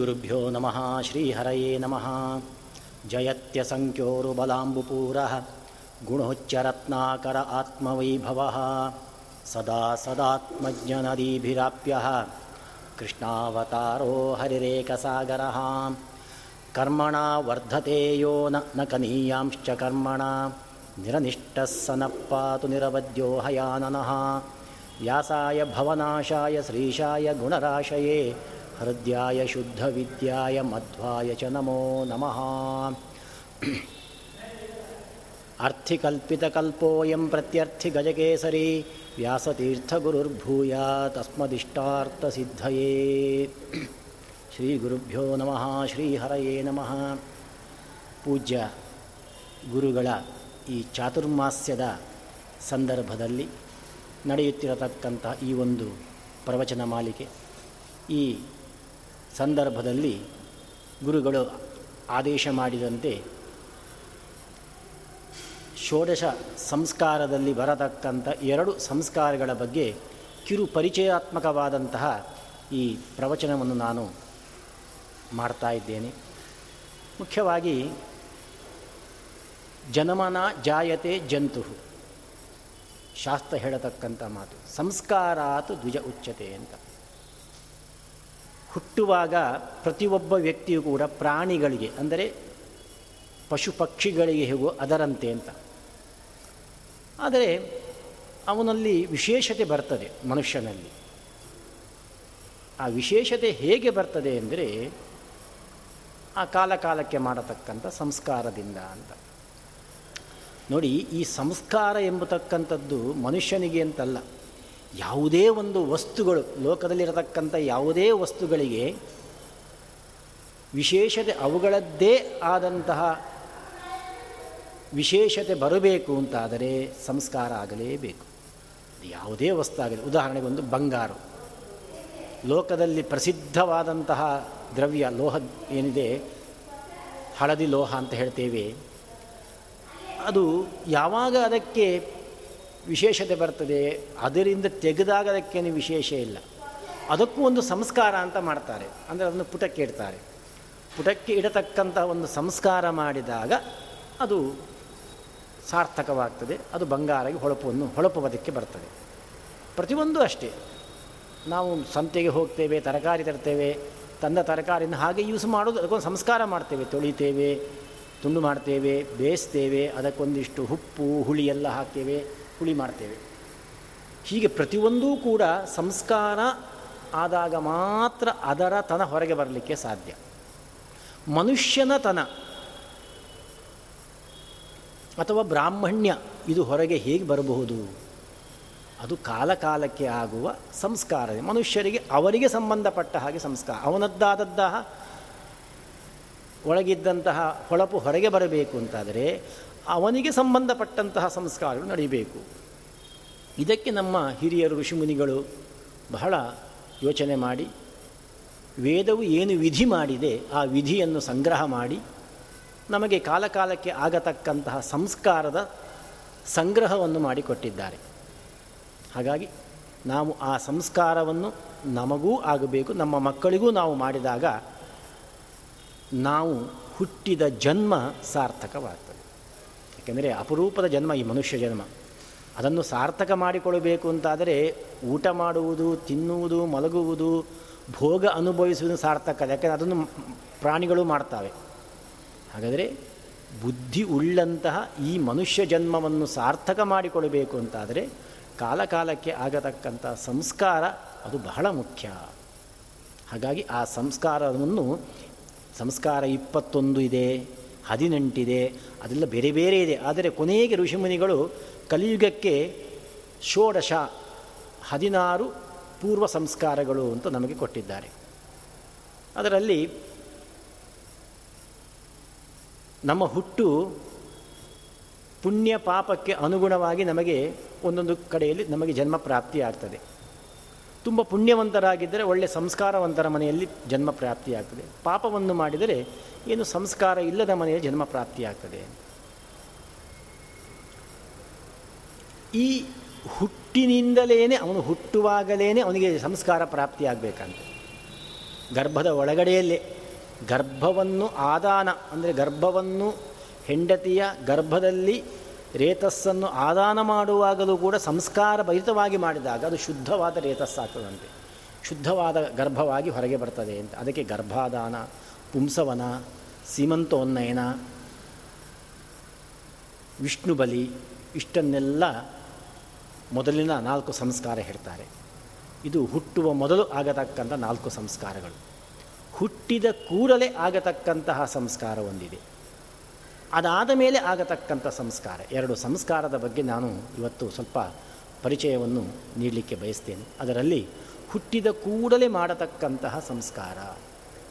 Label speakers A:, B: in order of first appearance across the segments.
A: गुरुभ्यो नमः श्रीहरये नमः। जयत्यसङ्ख्योरुबलाम्बुपूरः गुणोच्चरत्नाकर आत्मवैभवः सदा सदात्मज्ञनदीभिराप्यः कृष्णावतारो हरिरेकसागरः कर्मणा वर्धते यो न न कनीयांश्च कर्मणा निरनिष्टः स नः पातु निरवद्यो हयाननः व्यासाय भवनाशाय श्रीशाय गुणराशये ಹೃದಯಾಯ ಶುದ್ಧ ವಿದ್ಯಾಯ ಮಧ್ವಾಯ ಚ ನಮೋ ನಮಃ. ಅರ್ಥಿಕಲ್ಪಿತಕಲ್ಪೋಯಂ ಪ್ರತ್ಯರ್ಥಿ ಗಜಕೇಸರಿ ವ್ಯಾಸತೀರ್ಥಗುರುರ್ಭೂಯ ತಸ್ಮದಿಷ್ಟಾರ್ಥಸಿದ್ಧಯೇ. ಶ್ರೀ ಗುರುಭ್ಯೋ ನಮಃ ಶ್ರೀಹರಯೇ ನಮಃ. ಪೂಜ್ಯ ಗುರುಗಳ ಈ ಚಾತುರ್ಮಾಸ್ಯದ ಸಂದರ್ಭದಲ್ಲಿ ನಡೆಯುತ್ತಿರತಕ್ಕಂತಹ ಈ ಒಂದು ಪ್ರವಚನ ಮಾಲಿಕೆ. ಈ ಸಂದರ್ಭದಲ್ಲಿ ಗುರುಗಳು ಆದೇಶ ಮಾಡಿದಂತೆ ಷೋಡಶ ಸಂಸ್ಕಾರದಲ್ಲಿ ಬರತಕ್ಕಂಥ ಎರಡು ಸಂಸ್ಕಾರಗಳ ಬಗ್ಗೆ ಕಿರು ಪರಿಚಯಾತ್ಮಕವಾದಂತಹ ಈ ಪ್ರವಚನವನ್ನು ನಾನು ಮಾಡ್ತಾ ಇದ್ದೇನೆ. ಮುಖ್ಯವಾಗಿ ಜನಮನ ಜಾಯತೆ ಜಂತು. ಶಾಸ್ತ್ರ ಹೇಳತಕ್ಕಂಥ ಮಾತು, ಸಂಸ್ಕಾರಾತು ದ್ವಿಜ ಉಚ್ಚತೆ ಅಂತ. ಹುಟ್ಟುವಾಗ ಪ್ರತಿಯೊಬ್ಬ ವ್ಯಕ್ತಿಯು ಕೂಡ ಪ್ರಾಣಿಗಳಿಗೆ, ಅಂದರೆ ಪಶು ಪಕ್ಷಿಗಳಿಗೆ ಹೇಗೋ ಅದರಂತೆ ಅಂತ. ಆದರೆ ಅವನಲ್ಲಿ ವಿಶೇಷತೆ ಬರ್ತದೆ ಮನುಷ್ಯನಲ್ಲಿ. ಆ ವಿಶೇಷತೆ ಹೇಗೆ ಬರ್ತದೆ ಅಂದರೆ ಆ ಕಾಲ ಕಾಲಕ್ಕೆ ಮಾಡತಕ್ಕಂಥ ಸಂಸ್ಕಾರದಿಂದ ಅಂತ. ನೋಡಿ, ಈ ಸಂಸ್ಕಾರ ಎಂಬತಕ್ಕಂಥದ್ದು ಮನುಷ್ಯನಿಗೆ ಅಂತಲ್ಲ. ಯಾವುದೇ ಒಂದು ವಸ್ತುಗಳು, ಲೋಕದಲ್ಲಿರತಕ್ಕಂಥ ಯಾವುದೇ ವಸ್ತುಗಳಿಗೆ ವಿಶೇಷತೆ ಅವುಗಳದ್ದೇ ಆದಂತಹ ವಿಶೇಷತೆ ಬರಬೇಕು ಅಂತಾದರೆ ಸಂಸ್ಕಾರ ಆಗಲೇಬೇಕು. ಯಾವುದೇ ವಸ್ತು ಆಗಲಿ, ಉದಾಹರಣೆಗೆ ಒಂದು ಬಂಗಾರ. ಲೋಕದಲ್ಲಿ ಪ್ರಸಿದ್ಧವಾದಂತಹ ದ್ರವ್ಯ, ಲೋಹ ಏನಿದೆ, ಹಳದಿ ಲೋಹ ಅಂತ ಹೇಳ್ತೇವೆ. ಅದು ಯಾವಾಗ ಅದಕ್ಕೆ ವಿಶೇಷತೆ ಬರ್ತದೆ. ಅದರಿಂದ ತೆಗೆದಾಗ ಅದಕ್ಕೇನು ವಿಶೇಷ ಇಲ್ಲ. ಅದಕ್ಕೂ ಒಂದು ಸಂಸ್ಕಾರ ಅಂತ ಮಾಡ್ತಾರೆ. ಅಂದರೆ ಅದನ್ನು ಪುಟಕ್ಕೆ ಇಡ್ತಾರೆ. ಪುಟಕ್ಕೆ ಇಡತಕ್ಕಂಥ ಒಂದು ಸಂಸ್ಕಾರ ಮಾಡಿದಾಗ ಅದು ಸಾರ್ಥಕವಾಗ್ತದೆ. ಅದು ಬಂಗಾರಗೆ ಹೊಳಪನ್ನು ಹೊಳಪುವದಕ್ಕೆ ಬರ್ತದೆ. ಪ್ರತಿಯೊಂದು ಅಷ್ಟೇ. ನಾವು ಸಂತೆಗೆ ಹೋಗ್ತೇವೆ, ತರಕಾರಿ ತರ್ತೇವೆ. ತಂದ ತರಕಾರಿನ ಹಾಗೆ ಯೂಸ್ ಮಾಡೋದು ಅದಕ್ಕೊಂದು ಸಂಸ್ಕಾರ ಮಾಡ್ತೇವೆ. ತೊಳಿತೇವೆ, ತುಂಡು ಮಾಡ್ತೇವೆ, ಬೇಯಿಸ್ತೇವೆ. ಅದಕ್ಕೊಂದಿಷ್ಟು ಉಪ್ಪು, ಹುಳಿ ಎಲ್ಲ ಹಾಕ್ತೇವೆ. ಹುಳಿ ಮಾಡ್ತೇವೆ. ಹೀಗೆ ಪ್ರತಿಯೊಂದೂ ಕೂಡ ಸಂಸ್ಕಾರ ಆದಾಗ ಮಾತ್ರ ಅದರ ತನ ಹೊರಗೆ ಬರಲಿಕ್ಕೆ ಸಾಧ್ಯ. ಮನುಷ್ಯನ ತನ ಅಥವಾ ಬ್ರಾಹ್ಮಣ್ಯ ಇದು ಹೊರಗೆ ಹೇಗೆ ಬರಬಹುದು? ಅದು ಕಾಲಕಾಲಕ್ಕೆ ಆಗುವ ಸಂಸ್ಕಾರ. ಮನುಷ್ಯರಿಗೆ ಅವರಿಗೆ ಸಂಬಂಧಪಟ್ಟ ಹಾಗೆ ಸಂಸ್ಕಾರ. ಅವನದ್ದಾದದ್ದಹ ಒಳಗಿದ್ದಂತಹ ಹೊಳಪು ಹೊರಗೆ ಬರಬೇಕು ಅಂತಾದರೆ ಅವನಿಗೆ ಸಂಬಂಧಪಟ್ಟಂತಹ ಸಂಸ್ಕಾರಗಳು ನಡೀಬೇಕು. ಇದಕ್ಕೆ ನಮ್ಮ ಹಿರಿಯರು, ಋಷಿಮುನಿಗಳು ಬಹಳ ಯೋಚನೆ ಮಾಡಿ, ವೇದವು ಏನು ವಿಧಿ ಮಾಡಿದೆ ಆ ವಿಧಿಯನ್ನು ಸಂಗ್ರಹ ಮಾಡಿ, ನಮಗೆ ಕಾಲಕಾಲಕ್ಕೆ ಆಗತಕ್ಕಂತಹ ಸಂಸ್ಕಾರದ ಸಂಗ್ರಹವನ್ನು ಮಾಡಿಕೊಟ್ಟಿದ್ದಾರೆ. ಹಾಗಾಗಿ ನಾವು ಆ ಸಂಸ್ಕಾರವನ್ನು ನಮಗೂ ಆಗಬೇಕು, ನಮ್ಮ ಮಕ್ಕಳಿಗೂ ನಾವು ಮಾಡಿದಾಗ ನಾವು ಹುಟ್ಟಿದ ಜನ್ಮ ಸಾರ್ಥಕವಾಗ್ತದೆ. ಯಾಕೆಂದರೆ ಅಪರೂಪದ ಜನ್ಮ ಈ ಮನುಷ್ಯ ಜನ್ಮ. ಅದನ್ನು ಸಾರ್ಥಕ ಮಾಡಿಕೊಳ್ಳಬೇಕು ಅಂತಾದರೆ ಊಟ ಮಾಡುವುದು, ತಿನ್ನುವುದು, ಮಲಗುವುದು, ಭೋಗ ಅನುಭವಿಸುವುದು ಸಾರ್ಥಕ. ಯಾಕೆಂದರೆ ಅದನ್ನು ಪ್ರಾಣಿಗಳು ಮಾಡ್ತವೆ. ಹಾಗಾದರೆ ಬುದ್ಧಿ ಉಳ್ಳಂತಹ ಈ ಮನುಷ್ಯ ಜನ್ಮವನ್ನು ಸಾರ್ಥಕ ಮಾಡಿಕೊಳ್ಳಬೇಕು ಅಂತಾದರೆ ಕಾಲಕಾಲಕ್ಕೆ ಆಗತಕ್ಕಂಥ ಸಂಸ್ಕಾರ ಅದು ಬಹಳ ಮುಖ್ಯ. ಹಾಗಾಗಿ ಆ ಸಂಸ್ಕಾರವನ್ನು, ಸಂಸ್ಕಾರ ಇಪ್ಪತ್ತೊಂದು ಇದೆ. ಹದಿನೆಂಟಿದೆ. ಅದೆಲ್ಲ ಬೇರೆ ಬೇರೆ ಇದೆ. ಆದರೆ ಕೊನೆಗೆ ಋಷಿಮುನಿಗಳು ಕಲಿಯುಗಕ್ಕೆ ಷೋಡಶ ಹದಿನಾರು ಪೂರ್ವ ಸಂಸ್ಕಾರಗಳು ಅಂತ ನಮಗೆ ಕೊಟ್ಟಿದ್ದಾರೆ. ಅದರಲ್ಲಿ ನಮ್ಮ ಹುಟ್ಟು ಪುಣ್ಯ ಪಾಪಕ್ಕೆ ಅನುಗುಣವಾಗಿ ನಮಗೆ ಒಂದೊಂದು ಕಡೆಯಲ್ಲಿ ನಮಗೆ ಜನ್ಮ ಪ್ರಾಪ್ತಿ ಆಗ್ತದೆ ತುಂಬ ಪುಣ್ಯವಂತರಾಗಿದ್ದರೆ ಒಳ್ಳೆಯ ಸಂಸ್ಕಾರವಂತರ ಮನೆಯಲ್ಲಿ ಜನ್ಮ ಪ್ರಾಪ್ತಿಯಾಗ್ತದೆ. ಪಾಪವನ್ನು ಮಾಡಿದರೆ ಏನು ಸಂಸ್ಕಾರ ಇಲ್ಲದ ಮನೆಯಲ್ಲಿ ಜನ್ಮ ಪ್ರಾಪ್ತಿಯಾಗ್ತದೆ. ಈ ಹುಟ್ಟಿನಿಂದಲೇ ಅವನು ಹುಟ್ಟುವಾಗಲೇ ಅವನಿಗೆ ಸಂಸ್ಕಾರ ಪ್ರಾಪ್ತಿಯಾಗಬೇಕಂತೆ. ಗರ್ಭದ ಒಳಗಡೆಯಲ್ಲೇ ಗರ್ಭವನ್ನು ಆದಾನ ಅಂದರೆ ಗರ್ಭವನ್ನು ಹೆಂಡತಿಯ ಗರ್ಭದಲ್ಲಿ ರೇತಸ್ಸನ್ನು ಆದಾನ ಮಾಡುವಾಗಲೂ ಕೂಡ ಸಂಸ್ಕಾರ ಭರಿತವಾಗಿ ಮಾಡಿದಾಗ ಅದು ಶುದ್ಧವಾದ ರೇತಸ್ಸಾಗ್ತದಂತೆ ಶುದ್ಧವಾದ ಗರ್ಭವಾಗಿ ಹೊರಗೆ ಬರ್ತದೆ ಅಂತ. ಅದಕ್ಕೆ ಗರ್ಭಾದಾನ, ಪುಂಸವನ, ಸೀಮಂತೋನ್ನಯನ ವಿಷ್ಣು ಬಲಿ ಇಷ್ಟನ್ನೆಲ್ಲ ಮೊದಲಿನ ನಾಲ್ಕು ಸಂಸ್ಕಾರ ಹೇಳ್ತಾರೆ. ಇದು ಹುಟ್ಟುವ ಮೊದಲು ಆಗತಕ್ಕಂಥ ನಾಲ್ಕು ಸಂಸ್ಕಾರಗಳು. ಹುಟ್ಟಿದ ಕೂಡಲೇ ಆಗತಕ್ಕಂತಹ ಸಂಸ್ಕಾರ ಒಂದಿದೆ. ಅದಾದ ಮೇಲೆ ಆಗತಕ್ಕಂಥ ಸಂಸ್ಕಾರ. ಎರಡು ಸಂಸ್ಕಾರದ ಬಗ್ಗೆ ನಾನು ಇವತ್ತು ಸ್ವಲ್ಪ ಪರಿಚಯವನ್ನು ನೀಡಲಿಕ್ಕೆ ಬಯಸ್ತೇನೆ. ಅದರಲ್ಲಿ ಹುಟ್ಟಿದ ಕೂಡಲೇ ಮಾಡತಕ್ಕಂತಹ ಸಂಸ್ಕಾರ.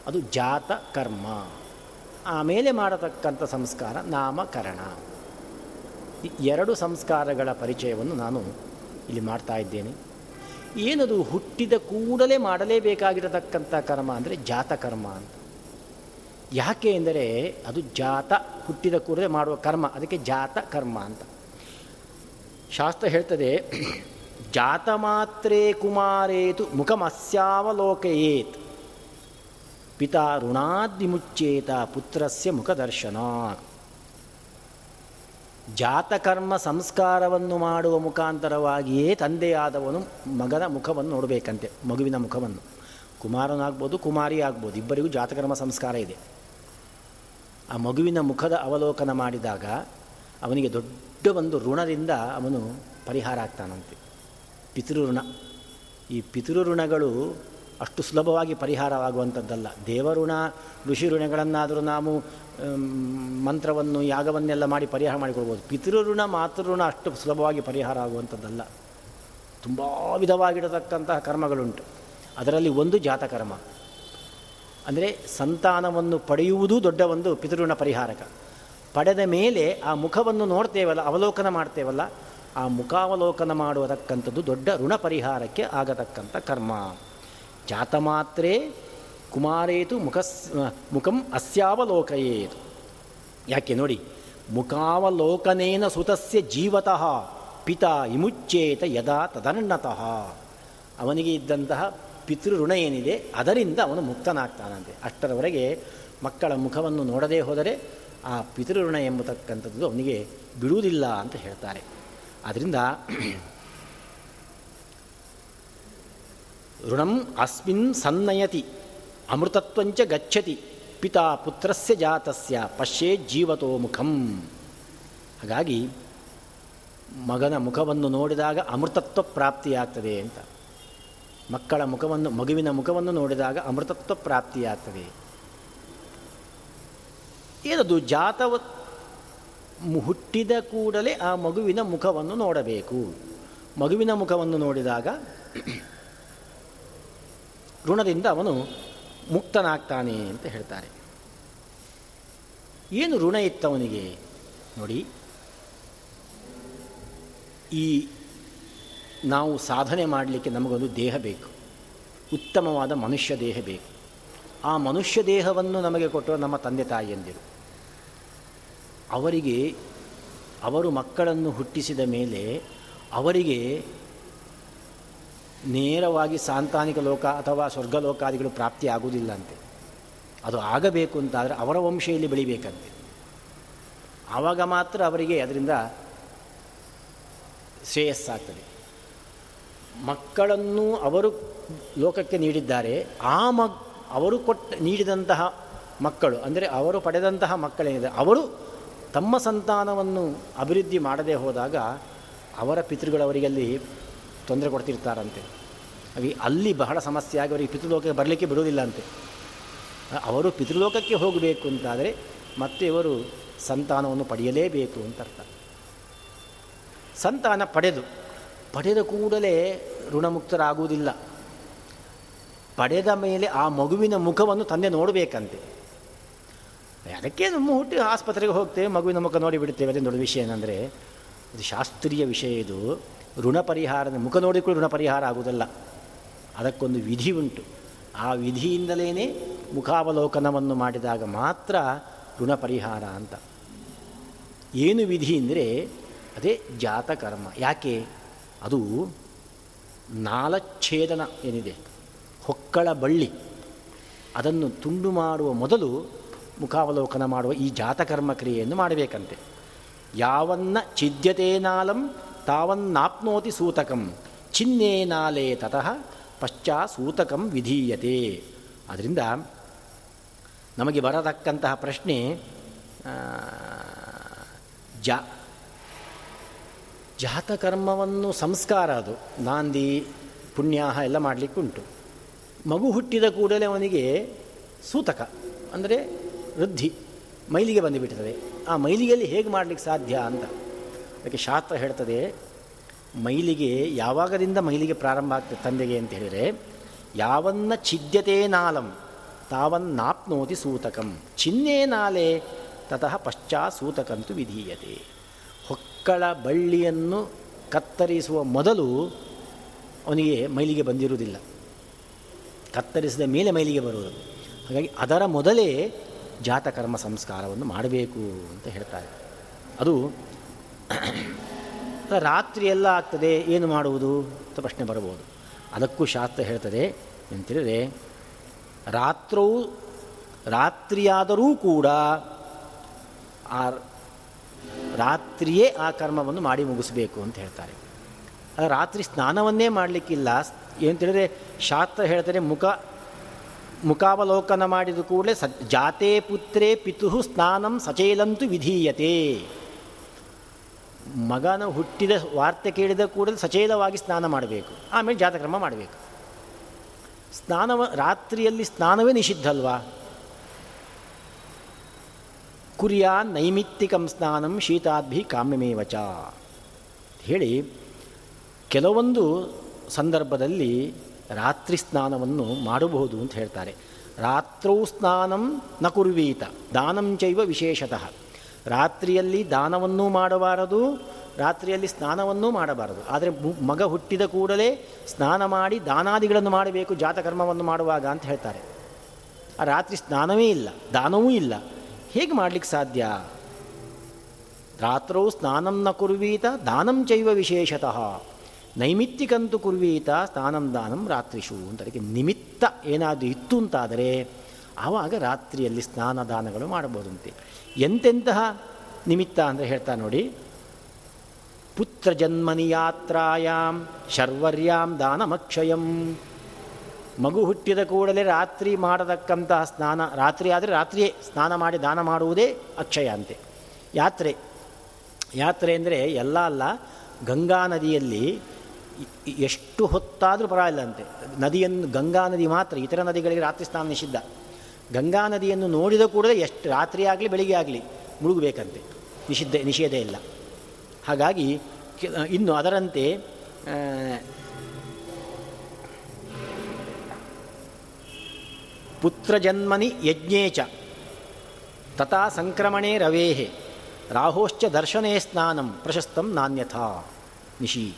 A: ಅದು ಜಾತ ಕರ್ಮ. ಆಮೇಲೆ ಮಾಡತಕ್ಕಂಥ ಸಂಸ್ಕಾರ ನಾಮಕರಣ. ಎರಡು ಸಂಸ್ಕಾರಗಳ ಪರಿಚಯವನ್ನು ನಾನು ಇಲ್ಲಿ ಮಾಡ್ತಾ ಇದ್ದೇನೆ. ಏನದು ಹುಟ್ಟಿದ ಕೂಡಲೇ ಮಾಡಲೇಬೇಕಾಗಿರತಕ್ಕಂಥ ಕರ್ಮ ಅಂದರೆ ಜಾತಕರ್ಮ ಅಂತ. ಯಾಕೆ ಎಂದರೆ ಅದು ಜಾತ ಹುಟ್ಟಿದ ಕೂಡಲೇ ಮಾಡುವ ಕರ್ಮ, ಅದಕ್ಕೆ ಜಾತ ಕರ್ಮ ಅಂತ. ಶಾಸ್ತ್ರ ಹೇಳ್ತದೆ, ಜಾತ ಮಾತ್ರೇ ಕುಮಾರೇತು ಮುಖಮಸ್ಯಾವಲೋಕೆಯೇತ್ ಪಿತಾ ಋಣಾದಿಮುಚ್ಚೇತ ಪುತ್ರಸ್ಯ ಮುಖದರ್ಶನ ಜಾತಕರ್ಮ ಸಂಸ್ಕಾರವನ್ನು ಮಾಡುವ ಮುಖಾಂತರವಾಗಿಯೇ ತಂದೆಯಾದವನು ಮಗನ ಮುಖವನ್ನು ನೋಡಬೇಕಂತೆ, ಮಗುವಿನ ಮುಖವನ್ನು. ಕುಮಾರನಾಗ್ಬೋದು ಕುಮಾರಿ ಆಗ್ಬೋದು ಇಬ್ಬರಿಗೂ ಜಾತಕರ್ಮ ಸಂಸ್ಕಾರ ಇದೆ. ಆ ಮಗುವಿನ ಮುಖದ ಅವಲೋಕನ ಮಾಡಿದಾಗ ಅವನಿಗೆ ದೊಡ್ಡ ಒಂದು ಋಣದಿಂದ ಅವನು ಪರಿಹಾರ ಆಗ್ತಾನಂತೆ. ಪಿತೃಋಣ. ಈ ಪಿತೃಋಣಗಳು ಅಷ್ಟು ಸುಲಭವಾಗಿ ಪರಿಹಾರವಾಗುವಂಥದ್ದಲ್ಲ. ದೇವಋಣ ಋಷಿ ಋಣಗಳನ್ನಾದರೂ ನಾವು ಮಂತ್ರವನ್ನು, ಯಾಗವನ್ನೆಲ್ಲ ಮಾಡಿ ಪರಿಹಾರ ಮಾಡಿಕೊಳ್ಬೋದು. ಪಿತೃಋಣ, ಮಾತೃಋಣ ಅಷ್ಟು ಸುಲಭವಾಗಿ ಪರಿಹಾರ ಆಗುವಂಥದ್ದಲ್ಲ. ತುಂಬ ವಿಧವಾಗಿಡತಕ್ಕಂತಹ ಕರ್ಮಗಳುಂಟು. ಅದರಲ್ಲಿ ಒಂದು ಜಾತಕರ್ಮ. ಅಂದರೆ ಸಂತಾನವನ್ನು ಪಡೆಯುವುದೂ ದೊಡ್ಡ ಒಂದು ಪಿತೃಋಣ ಪರಿಹಾರಕ. ಪಡೆದ ಮೇಲೆ ಆ ಮುಖವನ್ನು ನೋಡ್ತೇವಲ್ಲ, ಅವಲೋಕನ ಮಾಡ್ತೇವಲ್ಲ, ಆ ಮುಖಾವಲೋಕನ ಮಾಡುವತಕ್ಕಂಥದ್ದು ದೊಡ್ಡ ಋಣ ಪರಿಹಾರಕ್ಕೆ ಆಗತಕ್ಕಂಥ ಕರ್ಮ. ಜಾತ ಮಾತ್ರೇ ಕುಮಾರೇತು ಮುಖಸ್ ಮುಖಂ ಅಸ್ಯಾವಲೋಕಯೇತು ಯಾಕೆ ನೋಡಿ, ಮುಖಾವಲೋಕನೇನ ಸುತಸ್ಯ ಜೀವತಃ, ಪಿತ ಇಮುಚ್ಚೇತ ಯದಾ ತದನ್ನತಃ ಅವನಿಗೆ ಇದ್ದಂತಹ ಪಿತೃಋಣ ಏನಿದೆ ಅದರಿಂದ ಅವನು ಮುಕ್ತನಾಗ್ತಾನಂತೆ. ಅಷ್ಟರವರೆಗೆ ಮಕ್ಕಳ ಮುಖವನ್ನು ನೋಡದೇ ಹೋದರೆ ಆ ಪಿತೃಋಣ ಎಂಬತಕ್ಕಂಥದ್ದು ಅವನಿಗೆ ಬಿಡುವುದಿಲ್ಲ ಅಂತ ಹೇಳ್ತಾರೆ. ಅದರಿಂದ ಋಣಂ ಅಸ್ಮಿನ್ ಸನ್ನಯತಿ, ಅಮೃತತ್ವಂಚ ಗಚ್ಚತಿ, ಪಿತಾ ಪುತ್ರಸ್ಯ ಜಾತಸ್ಯ, ಪಶ್ಯೇ ಜೀವತೋ ಮುಖಂ. ಹಾಗಾಗಿ ಮಗನ ಮುಖವನ್ನು ನೋಡಿದಾಗ ಅಮೃತತ್ವ ಪ್ರಾಪ್ತಿಯಾಗ್ತದೆ ಅಂತ. ಮಕ್ಕಳ ಮುಖವನ್ನು, ಮಗುವಿನ ಮುಖವನ್ನು ನೋಡಿದಾಗ ಅಮೃತತ್ವ ಪ್ರಾಪ್ತಿಯಾಗ್ತದೆ. ಏನದು? ಜಾತವ ಹುಟ್ಟಿದ ಕೂಡಲೇ ಆ ಮಗುವಿನ ಮುಖವನ್ನು ನೋಡಬೇಕು. ಮಗುವಿನ ಮುಖವನ್ನು ನೋಡಿದಾಗ ಋಣದಿಂದ ಅವನು ಮುಕ್ತನಾಗ್ತಾನೆ ಅಂತ ಹೇಳ್ತಾರೆ. ಏನು ಋಣ ಇತ್ತವನಿಗೆ? ನೋಡಿ. ಈ ನಾವು ಸಾಧನೆ ಮಾಡಲಿಕ್ಕೆ ನಮಗೊಂದು ದೇಹ ಬೇಕು. ಉತ್ತಮವಾದ ಮನುಷ್ಯ ದೇಹ ಬೇಕು. ಆ ಮನುಷ್ಯ ದೇಹವನ್ನು ನಮಗೆ ಕೊಟ್ಟರು ನಮ್ಮ ತಂದೆ ತಾಯಿಯಂದಿರು ಅವರಿಗೆ, ಅವರು ಮಕ್ಕಳನ್ನು ಹುಟ್ಟಿಸಿದ ಮೇಲೆ ಅವರಿಗೆ ನೇರವಾಗಿ ಸಾಂತಾನಿಕ ಲೋಕ ಅಥವಾ ಸ್ವರ್ಗಲೋಕಾದಿಗಳು ಪ್ರಾಪ್ತಿ ಆಗುವುದಿಲ್ಲ ಅಂತೆ ಅದು ಆಗಬೇಕು ಅಂತಾದರೆ ಅವರ ವಂಶೆಯಲ್ಲಿ ಬೆಳಿಬೇಕಂತೆ. ಆವಾಗ ಮಾತ್ರ ಅವರಿಗೆ ಅದರಿಂದ ಶ್ರೇಯಸ್ಸಾಗ್ತದೆ. ಮಕ್ಕಳನ್ನು ಅವರು ಲೋಕಕ್ಕೆ ನೀಡಿದ್ದಾರೆ, ಆ ಮಗ್, ಅವರು ಕೊಟ್ಟ, ನೀಡಿದಂತಹ ಮಕ್ಕಳು, ಅಂದರೆ ಅವರು ಪಡೆದಂತಹ ಮಕ್ಕಳೇನಿದೆ, ಅವರು ತಮ್ಮ ಸಂತಾನವನ್ನು ಅಭಿವೃದ್ಧಿ ಮಾಡದೇ ಹೋದಾಗ ಅವರ ಪಿತೃಗಳವರಿಗಲ್ಲಿ ತೊಂದರೆ ಕೊಡ್ತಿರ್ತಾರಂತೆ. ಅಲ್ಲಿ ಬಹಳ ಸಮಸ್ಯೆ ಆಗಿ ಅವರಿಗೆ ಪಿತೃಲೋಕಕ್ಕೆ ಬರಲಿಕ್ಕೆ ಬಿಡುವುದಿಲ್ಲ ಅಂತೆ ಅವರು ಪಿತೃಲೋಕಕ್ಕೆ ಹೋಗಬೇಕು ಅಂತಾದರೆ ಮತ್ತೆ ಇವರು ಸಂತಾನವನ್ನು ಪಡೆಯಲೇಬೇಕು ಅಂತ ಅರ್ಥ. ಸಂತಾನ ಪಡೆದು ಪಡೆದ ಕೂಡಲೇ ಋಣಮುಕ್ತರಾಗುವುದಿಲ್ಲ. ಪಡೆದ ಮೇಲೆ ಆ ಮಗುವಿನ ಮುಖವನ್ನು ತಂದೆ ನೋಡಬೇಕಂತೆ. ಅದಕ್ಕೆ ನಮ್ಮ ಹುಟ್ಟಿ ಆಸ್ಪತ್ರೆಗೆ ಹೋಗ್ತೇವೆ ಮಗುವಿನ ಮುಖ ನೋಡಿ ಬಿಡುತ್ತೇವೆ ಅದೇ ದೊಡ್ಡ ವಿಷಯ ಏನಂದರೆ, ಇದು ಶಾಸ್ತ್ರೀಯ ವಿಷಯ ಇದು. ಋಣ ಪರಿಹಾರ ಮುಖ ನೋಡಿಕೊಂಡು ಋಣ ಪರಿಹಾರ ಆಗುವುದಲ್ಲ. ಅದಕ್ಕೊಂದು ವಿಧಿ ಉಂಟು. ಆ ವಿಧಿಯಿಂದಲೇ ಮುಖಾವಲೋಕನವನ್ನು ಮಾಡಿದಾಗ ಮಾತ್ರ ಋಣ ಪರಿಹಾರ ಅಂತ. ಏನು ವಿಧಿ ಅಂದರೆ, ಅದೇ ಜಾತಕರ್ಮ. ಯಾಕೆ? ಅದು ನಾಲಚ್ಛೇದನ ಏನಿದೆ? ಹೊಕ್ಕಳ ಬಳ್ಳಿ. ಅದನ್ನು ತುಂಡು ಮಾಡುವ ಮೊದಲು ಮುಖಾವಲೋಕನ ಮಾಡುವ ಈ ಜಾತಕರ್ಮ ಕ್ರಿಯೆಯನ್ನು ಮಾಡಬೇಕಂತೆ. ಯಾವನ್ನ ಚಿದ್ಯತೇನಾಲಂ ತಾವನ್ನಾಪ್ನೋತಿ ಸೂತಕಂ ಚಿನ್ನೇನಾಲೇ ತತಃ ಪಶ್ಚಾ ಸೂತಕಂ ವಿಧೀಯತೆ. ಅದರಿಂದ ನಮಗೆ ಬರತಕ್ಕಂತಹ ಪ್ರಶ್ನೆ ಜಾ ಜಾತಕರ್ಮವನ್ನು ಸಂಸ್ಕಾರ ಅದು. ನಾಂದಿ, ಪುಣ್ಯಾಹ ಎಲ್ಲ ಮಾಡಲಿಕ್ಕುಂಟು. ಮಗು ಹುಟ್ಟಿದ ಕೂಡಲೇ ಅವನಿಗೆ ಸೂತಕ, ಅಂದರೆ ವೃದ್ಧಿ, ಮೈಲಿಗೆ ಬಂದುಬಿಡ್ತದೆ. ಆ ಮೈಲಿಗೆಯಲ್ಲಿ ಹೇಗೆ ಮಾಡಲಿಕ್ಕೆ ಸಾಧ್ಯ ಅಂತ. ಅದಕ್ಕೆ ಶಾಸ್ತ್ರ ಹೇಳ್ತದೆ, ಮೈಲಿಗೆ ಯಾವಾಗದಿಂದ ಮೈಲಿಗೆ ಪ್ರಾರಂಭ ಆಗ್ತದೆ ತಂದೆಗೆ ಅಂತ ಹೇಳಿದರೆ, ಯಾವನ್ನ ಚಿದ್ಯತೆ ನಾಲಂ ತಾವನ್ನಾಪ್ನೋತಿ ಸೂತಕಂ. ಚಿನ್ನೇ ನಾಲೆ, ತತಃ ಪಶ್ಚಾ ಸೂತಕಂತು ವಿಧೀಯತೆ. ಹೊಕ್ಕಳ ಬಳ್ಳಿಯನ್ನು ಕತ್ತರಿಸುವ ಮೊದಲು ಅವನಿಗೆ ಮೈಲಿಗೆ ಬಂದಿರುವುದಿಲ್ಲ. ಕತ್ತರಿಸಿದ ಮೇಲೆ ಮೈಲಿಗೆ ಬರುವುದು. ಹಾಗಾಗಿ ಅದರ ಮೊದಲೇ ಜಾತಕರ್ಮ ಸಂಸ್ಕಾರವನ್ನು ಮಾಡಬೇಕು ಅಂತ ಹೇಳ್ತಾರೆ. ಅದು ರಾತ್ರಿ ಎಲ್ಲ ಆಗ್ತದೆ, ಏನು ಮಾಡುವುದು ಅಂತ ಪ್ರಶ್ನೆ ಬರಬಹುದು. ಅದಕ್ಕೂ ಶಾಸ್ತ್ರ ಹೇಳ್ತದೆ ಅಂತೇಳಿದರೆ ರಾತ್ರವೂ ರಾತ್ರಿಯಾದರೂ ಕೂಡ ಆ ರಾತ್ರಿಯೇ ಆ ಕರ್ಮವನ್ನು ಮಾಡಿ ಮುಗಿಸಬೇಕು ಅಂತ ಹೇಳ್ತಾರೆ. ರಾತ್ರಿ ಸ್ನಾನವನ್ನೇ ಮಾಡಲಿಕ್ಕಿಲ್ಲ. ಏನಂತೇಳಿದ್ರೆ ಶಾಸ್ತ್ರ ಹೇಳ್ತಾರೆ, ಮುಖ, ಮುಖಾವಲೋಕನ ಮಾಡಿದ ಕೂಡಲೇ ಸ, ಜಾತೆ ಪುತ್ರೇ ಪಿತು ಸ್ನಾನಂ ಸಚೇಲಂತು ವಿಧೀಯತೆ. ಮಗನ ಹುಟ್ಟಿದ ವಾರ್ತೆ ಕೇಳಿದ ಕೂಡಲೇ ಸಚೇಲವಾಗಿ ಸ್ನಾನ ಮಾಡಬೇಕು. ಆಮೇಲೆ ಜಾತಕ್ರಮ ಮಾಡಬೇಕು. ಸ್ನಾನವ, ರಾತ್ರಿಯಲ್ಲಿ ಸ್ನಾನವೇ ನಿಷಿದ್ಧ ಅಲ್ವಾ ಕುರಿಯ ನೈಮಿತ್ತಿಕಂ ಸ್ನಾನಂ ಶೀತಾದ್ಭಿ ಕಾಮ್ಯಮೇವಚ. ಹೇಳಿ, ಕೆಲವೊಂದು ಸಂದರ್ಭದಲ್ಲಿ ರಾತ್ರಿ ಸ್ನಾನವನ್ನು ಮಾಡಬಹುದು ಅಂತ ಹೇಳ್ತಾರೆ. ರಾತ್ರೌ ಸ್ನಾನಂ ನ ಕುರ್ವೀತ, ದಾನಂ ಚೈವ ವಿಶೇಷತಃ. ರಾತ್ರಿಯಲ್ಲಿ ದಾನವನ್ನೂ ಮಾಡಬಾರದು, ರಾತ್ರಿಯಲ್ಲಿ ಸ್ನಾನವನ್ನೂ ಮಾಡಬಾರದು. ಆದರೆ ಮಗ ಹುಟ್ಟಿದ ಕೂಡಲೇ ಸ್ನಾನ ಮಾಡಿ ದಾನಾದಿಗಳನ್ನು ಮಾಡಬೇಕು, ಜಾತಕರ್ಮವನ್ನು ಮಾಡುವಾಗ ಅಂತ ಹೇಳ್ತಾರೆ. ಆ ರಾತ್ರಿ ಸ್ನಾನವೇ ಇಲ್ಲ, ದಾನವೂ ಇಲ್ಲ. ಹೇಗೆ ಮಾಡಲಿಕ್ಕೆ ಸಾಧ್ಯ? ರಾತ್ರೌ ಸ್ನಾನಂ ನ ಕುರ್ವೀತ, ದಾನಂ ಚೈವ ವಿಶೇಷತಃ. ನೈಮಿತ್ತಿಕಂತು ಕುರ್ವೀತ, ಸ್ನಾನಂ ದಾನಂ ರಾತ್ರಿಷು ಅಂತ ಅದಕ್ಕೆ ನಿಮಿತ್ತ ಏನಾದರೂ ಇತ್ತು ಅಂತಾದರೆ ಆವಾಗ ರಾತ್ರಿಯಲ್ಲಿ ಸ್ನಾನ ದಾನಗಳು ಮಾಡಬಹುದಂತೆ. ಎಂತೆಂತಹ ನಿಮಿತ್ತ ಅಂದರೆ ಹೇಳ್ತಾ ನೋಡಿ. ಪುತ್ರ ಜನ್ಮನಿ ಯಾತ್ರಾಯಾಮ್ ಶರ್ವರ್ಯಾಂ ದಾನಮಕ್ಷಯಂ. ಮಗು ಹುಟ್ಟಿದ ಕೂಡಲೇ ರಾತ್ರಿ ಮಾಡತಕ್ಕಂತಹ ಸ್ನಾನ, ರಾತ್ರಿ ಆದರೆ ರಾತ್ರಿಯೇ ಸ್ನಾನ ಮಾಡಿ ದಾನ ಮಾಡುವುದೇ ಅಕ್ಷಯ ಅಂತೆ. ಯಾತ್ರೆ ಯಾತ್ರೆ ಅಂದರೆ ಎಲ್ಲ ಅಲ್ಲ, ಗಂಗಾ ನದಿಯಲ್ಲಿ ಎಷ್ಟು ಹೊತ್ತಾದರೂ ಪರವಾಗಿಲ್ಲ ಅಂತೆ. ನದಿಯನ್ನು, ಗಂಗಾ ನದಿ ಮಾತ್ರ, ಇತರ ನದಿಗಳಿಗೆ ರಾತ್ರಿ ಸ್ನಾನ ನಿಷಿದ್ಧ. ಗಂಗಾ ನದಿಯನ್ನು ನೋಡಿದ ಕೂಡಲೇ ಎಷ್ಟು ರಾತ್ರಿ ಆಗಲಿ, ಬೆಳಿಗ್ಗೆ ಆಗಲಿ ಮುಳುಗಬೇಕಂತೆ. ನಿಷಿದ್ಧ, ನಿಷೇಧ ಇಲ್ಲ. ಹಾಗಾಗಿ ಇನ್ನು ಅದರಂತೆ ಪುತ್ರಜನ್ಮನಿ ಯಜ್ಞೇಚ ತಥಾ ಸಂಕ್ರಮಣೆ ರವೇಹೆ. ರಾಹೋಶ್ಚ ದರ್ಶನೇ ಸ್ನಾನಂ ಪ್ರಶಸ್ತಂ ನಾಣ್ಯಥಾ. ನಿಶಿ.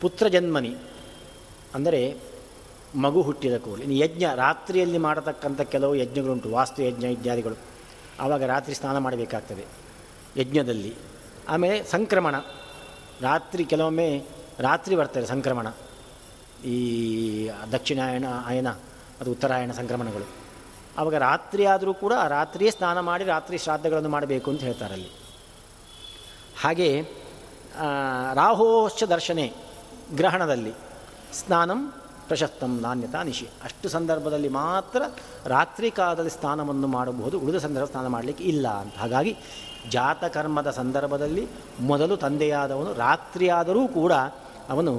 A: ಪುತ್ರಜನ್ಮನಿ ಅಂದರೆ ಮಗು ಹುಟ್ಟಿದ ಕೂಡಲೇ. ಇನ್ನು ಯಜ್ಞ ರಾತ್ರಿಯಲ್ಲಿ ಮಾಡತಕ್ಕಂಥ ಕೆಲವು ಯಜ್ಞಗಳುಂಟು, ವಾಸ್ತು ಯಜ್ಞ ಇತ್ಯಾದಿಗಳು. ಆವಾಗ ರಾತ್ರಿ ಸ್ನಾನ ಮಾಡಬೇಕಾಗ್ತದೆ ಯಜ್ಞದಲ್ಲಿ. ಆಮೇಲೆ ಸಂಕ್ರಮಣ. ರಾತ್ರಿ ಕೆಲವೊಮ್ಮೆ ರಾತ್ರಿ ಬರ್ತಾರೆ ಸಂಕ್ರಮಣ. ಈ ದಕ್ಷಿಣಾಯಣ ಆಯನ. ಅದು ಉತ್ತರಾಯಣ ಸಂಕ್ರಮಣಗಳು. ಆವಾಗ ರಾತ್ರಿ ಆದರೂ ಕೂಡ ರಾತ್ರಿಯೇ ಸ್ನಾನ ಮಾಡಿ ರಾತ್ರಿ ಶ್ರಾದ್ದಗಳನ್ನು ಮಾಡಬೇಕು ಅಂತ ಹೇಳ್ತಾರಲ್ಲಿ. ಹಾಗೆ ರಾಹೋಶ್ಚ ದರ್ಶನೆ ಗ್ರಹಣದಲ್ಲಿ ಸ್ನಾನಂ ಪ್ರಶಸ್ತಂ ನಾಣ್ಯತಾ ನಿಶಿ. ಅಷ್ಟು ಸಂದರ್ಭದಲ್ಲಿ ಮಾತ್ರ ರಾತ್ರಿ ಕಾಲದಲ್ಲಿ ಸ್ನಾನವನ್ನು ಮಾಡಬಹುದು, ಉಳಿದ ಸಂದರ್ಭ ಸ್ನಾನ ಮಾಡಲಿಕ್ಕೆ ಇಲ್ಲ ಅಂತ. ಹಾಗಾಗಿ ಜಾತಕರ್ಮದ ಸಂದರ್ಭದಲ್ಲಿ ಮೊದಲು ತಂದೆಯಾದವನು ರಾತ್ರಿಯಾದರೂ ಕೂಡ ಅವನು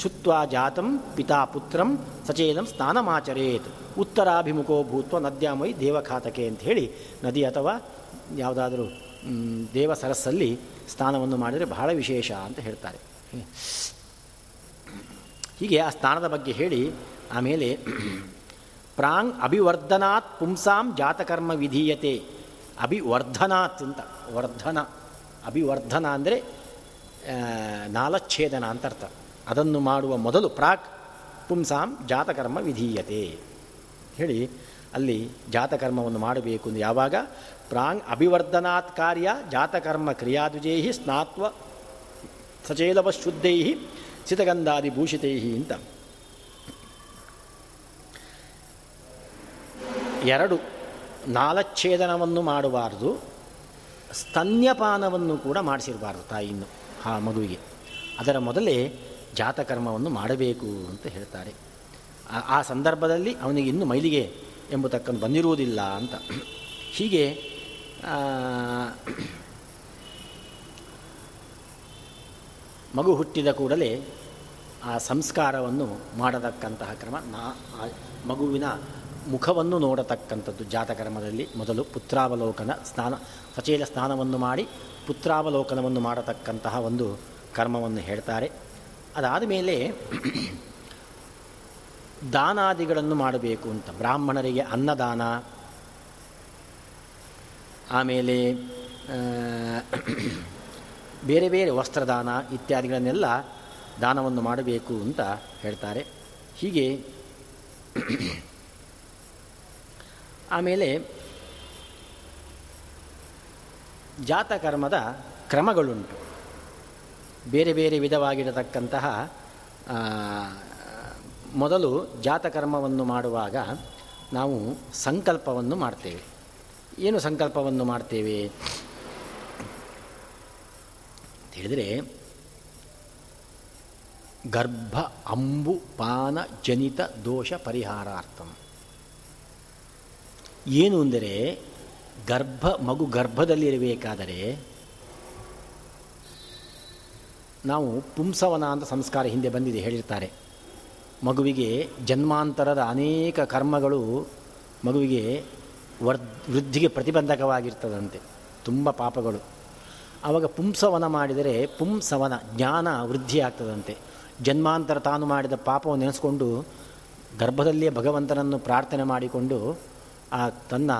A: ಶುತ್ವ ಜಾತಂ ಪಿತಾ ಪುತ್ರಂ ಸಚೇಲಂ ಸ್ನಾನಮಾಚರೇತ್. ಉತ್ತರಾಭಿಮುಖೋ ಭೂತ್ವ ನದ್ಯಾಮಯಿ ದೇವಖಾತಕೆ ಅಂತ ಹೇಳಿ ನದಿ ಅಥವಾ ಯಾವುದಾದರೂ ದೇವ ಸರಸ್ಸಲ್ಲಿ ಸ್ನಾನವನ್ನು ಮಾಡಿದರೆ ಬಹಳ ವಿಶೇಷ ಅಂತ ಹೇಳ್ತಾರೆ. ಹೀಗೆ ಆ ಸ್ಥಾನದ ಬಗ್ಗೆ ಹೇಳಿ ಆಮೇಲೆ ಪ್ರಾಂಗ್ ಅಭಿವರ್ಧನಾತ್ ಪುಂಸಾಂ ಜಾತಕರ್ಮ ವಿಧೀಯತೆ. ಅಭಿವರ್ಧನಾತ್ ಅಂತ, ವರ್ಧನ, ಅಭಿವರ್ಧನ ಅಂದರೆ ನಾಲಚ್ಛೇದನ ಅಂತ ಅರ್ಥ. ಅದನ್ನು ಮಾಡುವ ಮೊದಲು ಪ್ರಾಕ್ ಪುಂಸಾಂ ಜಾತಕರ್ಮ ವಿಧೀಯತೆ. ಹೇಳಿ, ಅಲ್ಲಿ ಜಾತಕರ್ಮವನ್ನು ಮಾಡಬೇಕು ಎಂದು ಯಾವಾಗ? ಪ್ರಾಂಗ್ ಅಭಿವರ್ಧನಾತ್ ಕಾರ್ಯ ಜಾತಕರ್ಮ ಕ್ರಿಯಾದುಜೈ ಸ್ನಾತ್ವ ಸಚೇಲವ ಶುದ್ಧೈ ಸಿತಗಂಧಾದಿ ಭೂಷಿತೈ ಅಂತ. ಎರಡು, ನಾಲಚ್ಛೇದನವನ್ನು ಮಾಡಬಾರ್ದು ಸ್ತನ್ಯಪಾನವನ್ನು ಕೂಡ ಮಾಡಿಸಿರಬಾರ್ದು ತಾಯಿಯನ್ನು, ಆ ಮಗುವಿಗೆ. ಅದರ ಮೊದಲೇ ಜಾತಕರ್ಮವನ್ನು ಮಾಡಬೇಕು ಅಂತ ಹೇಳ್ತಾರೆ. ಆ ಸಂದರ್ಭದಲ್ಲಿ ಅವನಿಗೆ ಇನ್ನೂ ಮೈಲಿಗೆ ಎಂಬತಕ್ಕಂಥ ಬಂದಿರುವುದಿಲ್ಲ ಅಂತ. ಹೀಗೆ ಮಗು ಹುಟ್ಟಿದ ಕೂಡಲೇ ಆ ಸಂಸ್ಕಾರವನ್ನು ಮಾಡತಕ್ಕಂತಹ ಕ್ರಮ, ನಾ ಮಗುವಿನ ಮುಖವನ್ನು ನೋಡತಕ್ಕಂಥದ್ದು ಜಾತಕರ್ಮದಲ್ಲಿ ಮೊದಲು ಪುತ್ರಾವಲೋಕನ ಸ್ನಾನ, ಸಚೇಲ ಸ್ನಾನವನ್ನು ಮಾಡಿ ಪುತ್ರಾವಲೋಕನವನ್ನು ಮಾಡತಕ್ಕಂತಹ ಒಂದು ಕರ್ಮವನ್ನು ಹೇಳ್ತಾರೆ. ಅದಾದ ಮೇಲೆ ದಾನಾದಿಗಳನ್ನು ಮಾಡಬೇಕು ಅಂತ. ಬ್ರಾಹ್ಮಣರಿಗೆ ಅನ್ನದಾನ. ಆಮೇಲೆ ಬೇರೆ ಬೇರೆ ವಸ್ತ್ರದಾನ ಇತ್ಯಾದಿಗಳನ್ನೆಲ್ಲ ದಾನವನ್ನು ಮಾಡಬೇಕು ಅಂತ ಹೇಳ್ತಾರೆ. ಹೀಗೆ ಆಮೇಲೆ ಜಾತಕರ್ಮದ ಕ್ರಮಗಳುಂಟು. ಬೇರೆ ಬೇರೆ ವಿಧವಾಗಿರತಕ್ಕಂತಹ ಮೊದಲು ಜಾತಕರ್ಮವನ್ನು ಮಾಡುವಾಗ ನಾವು ಸಂಕಲ್ಪವನ್ನು ಮಾಡ್ತೇವೆ. ಏನು ಸಂಕಲ್ಪವನ್ನು ಮಾಡ್ತೇವೆ? ಅಂತ ಹೇಳಿದರೆ, ಗರ್ಭ, ಅಂಬು, ಪಾನ, ಜನಿತ, ದೋಷ, ಪರಿಹಾರಾರ್ಥಂ. ಏನು ಅಂದರೆ, ಗರ್ಭ ಮಗು ಗರ್ಭದಲ್ಲಿರಬೇಕಾದರೆ ನಾವು ಪುಂಸವನ ಅಂತ ಸಂಸ್ಕಾರ ಹಿಂದೆ ಬಂದಿದೆ, ಹೇಳಿರ್ತಾರೆ. ಮಗುವಿಗೆ ಜನ್ಮಾಂತರದ ಅನೇಕ ಕರ್ಮಗಳು ಮಗುವಿಗೆ ವರ್, ವೃದ್ಧಿಗೆ ಪ್ರತಿಬಂಧಕವಾಗಿರ್ತದಂತೆ. ತುಂಬ ಪಾಪಗಳು. ಆವಾಗ ಪುಂಸವನ ಮಾಡಿದರೆ ಪುಂಸವನ ಜ್ಞಾನ ವೃದ್ಧಿ ಆಗ್ತದಂತೆ. ಜನ್ಮಾಂತರ ತಾನು ಮಾಡಿದ ಪಾಪವನ್ನು ನೆನೆಸ್ಕೊಂಡು ಗರ್ಭದಲ್ಲಿಯೇ ಭಗವಂತನನ್ನು ಪ್ರಾರ್ಥನೆ ಮಾಡಿಕೊಂಡು ಆ ತನ್ನ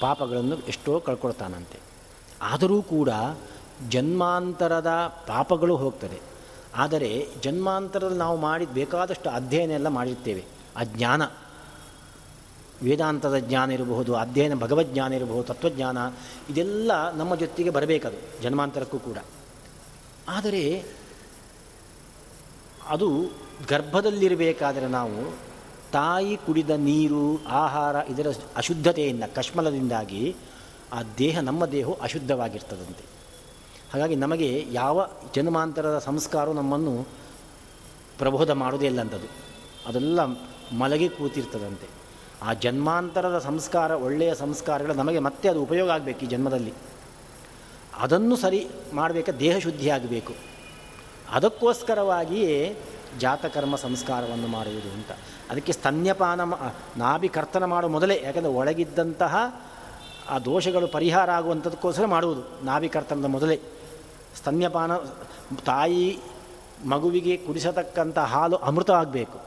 A: ಪಾಪಗಳನ್ನು ಎಷ್ಟೋ ಕಳ್ಕೊಳ್ತಾನಂತೆ. ಆದರೂ ಕೂಡ ಜನ್ಮಾಂತರದ ಪಾಪಗಳು ಹೋಗ್ತದೆ. ಆದರೆ ಜನ್ಮಾಂತರದಲ್ಲಿ ನಾವು ಮಾಡಿದ ಬೇಕಾದಷ್ಟು ಅಧ್ಯಯನ ಎಲ್ಲ ಮಾಡಿರ್ತೇವೆ. ಆ ಜ್ಞಾನ. ವೇದಾಂತದ ಜ್ಞಾನ ಇರಬಹುದು, ಅಧ್ಯಯನ ಭಗವಜ್ಞಾನ ಇರಬಹುದು, ತತ್ವಜ್ಞಾನ, ಇದೆಲ್ಲ ನಮ್ಮ ಜೊತೆಗೆ ಬರಬೇಕದು, ಜನ್ಮಾಂತರಕ್ಕೂ ಕೂಡ. ಆದರೆ ಅದು ಗರ್ಭದಲ್ಲಿರಬೇಕಾದರೆ ನಾವು ತಾಯಿ ಕುಡಿದ ನೀರು, ಆಹಾರ, ಇದರ ಅಶುದ್ಧತೆಯಿಂದ, ಕಶ್ಮಲದಿಂದಾಗಿ ಆ ದೇಹ ನಮ್ಮ ದೇಹವು ಅಶುದ್ಧವಾಗಿರ್ತದಂತೆ. ಹಾಗಾಗಿ ನಮಗೆ ಯಾವ ಜನ್ಮಾಂತರದ ಸಂಸ್ಕಾರವು ನಮ್ಮನ್ನು ಪ್ರಬೋಧ ಮಾಡೋದೇ ಇಲ್ಲ ಅಂಥದ್ದು ಅದೆಲ್ಲ ಮಲಗಿ ಕೂತಿರ್ತದಂತೆ. ಆ ಜನ್ಮಾಂತರದ ಸಂಸ್ಕಾರ, ಒಳ್ಳೆಯ ಸಂಸ್ಕಾರಗಳು ನಮಗೆ ಮತ್ತೆ ಅದು ಉಪಯೋಗ ಆಗಬೇಕು ಈ ಜನ್ಮದಲ್ಲಿ. ಅದನ್ನು ಸರಿ ಮಾಡಬೇಕ? ದೇಹ ಶುದ್ಧಿ ಆಗಬೇಕು. ಅದಕ್ಕೋಸ್ಕರವಾಗಿಯೇ ಜಾತಕರ್ಮ ಸಂಸ್ಕಾರವನ್ನು ಮಾಡುವುದು ಅಂತ. ಅದಕ್ಕೆ ಸ್ತನ್ಯಪಾನ ನಾಭಿ ಕರ್ತನ ಮಾಡುವ ಮೊದಲೇ, ಯಾಕಂದರೆ ಒಳಗಿದ್ದಂತಹ ಆ ದೋಷಗಳು ಪರಿಹಾರ ಆಗುವಂಥದಕ್ಕೋಸ್ಕರ ಮಾಡುವುದು ನಾಭಿಕರ್ತನದ ಮೊದಲೇ. ಸ್ತನ್ಯಪಾನ, ತಾಯಿ ಮಗುವಿಗೆ ಕುಡಿಸತಕ್ಕಂಥ ಹಾಲು ಅಮೃತ ಆಗಬೇಕು.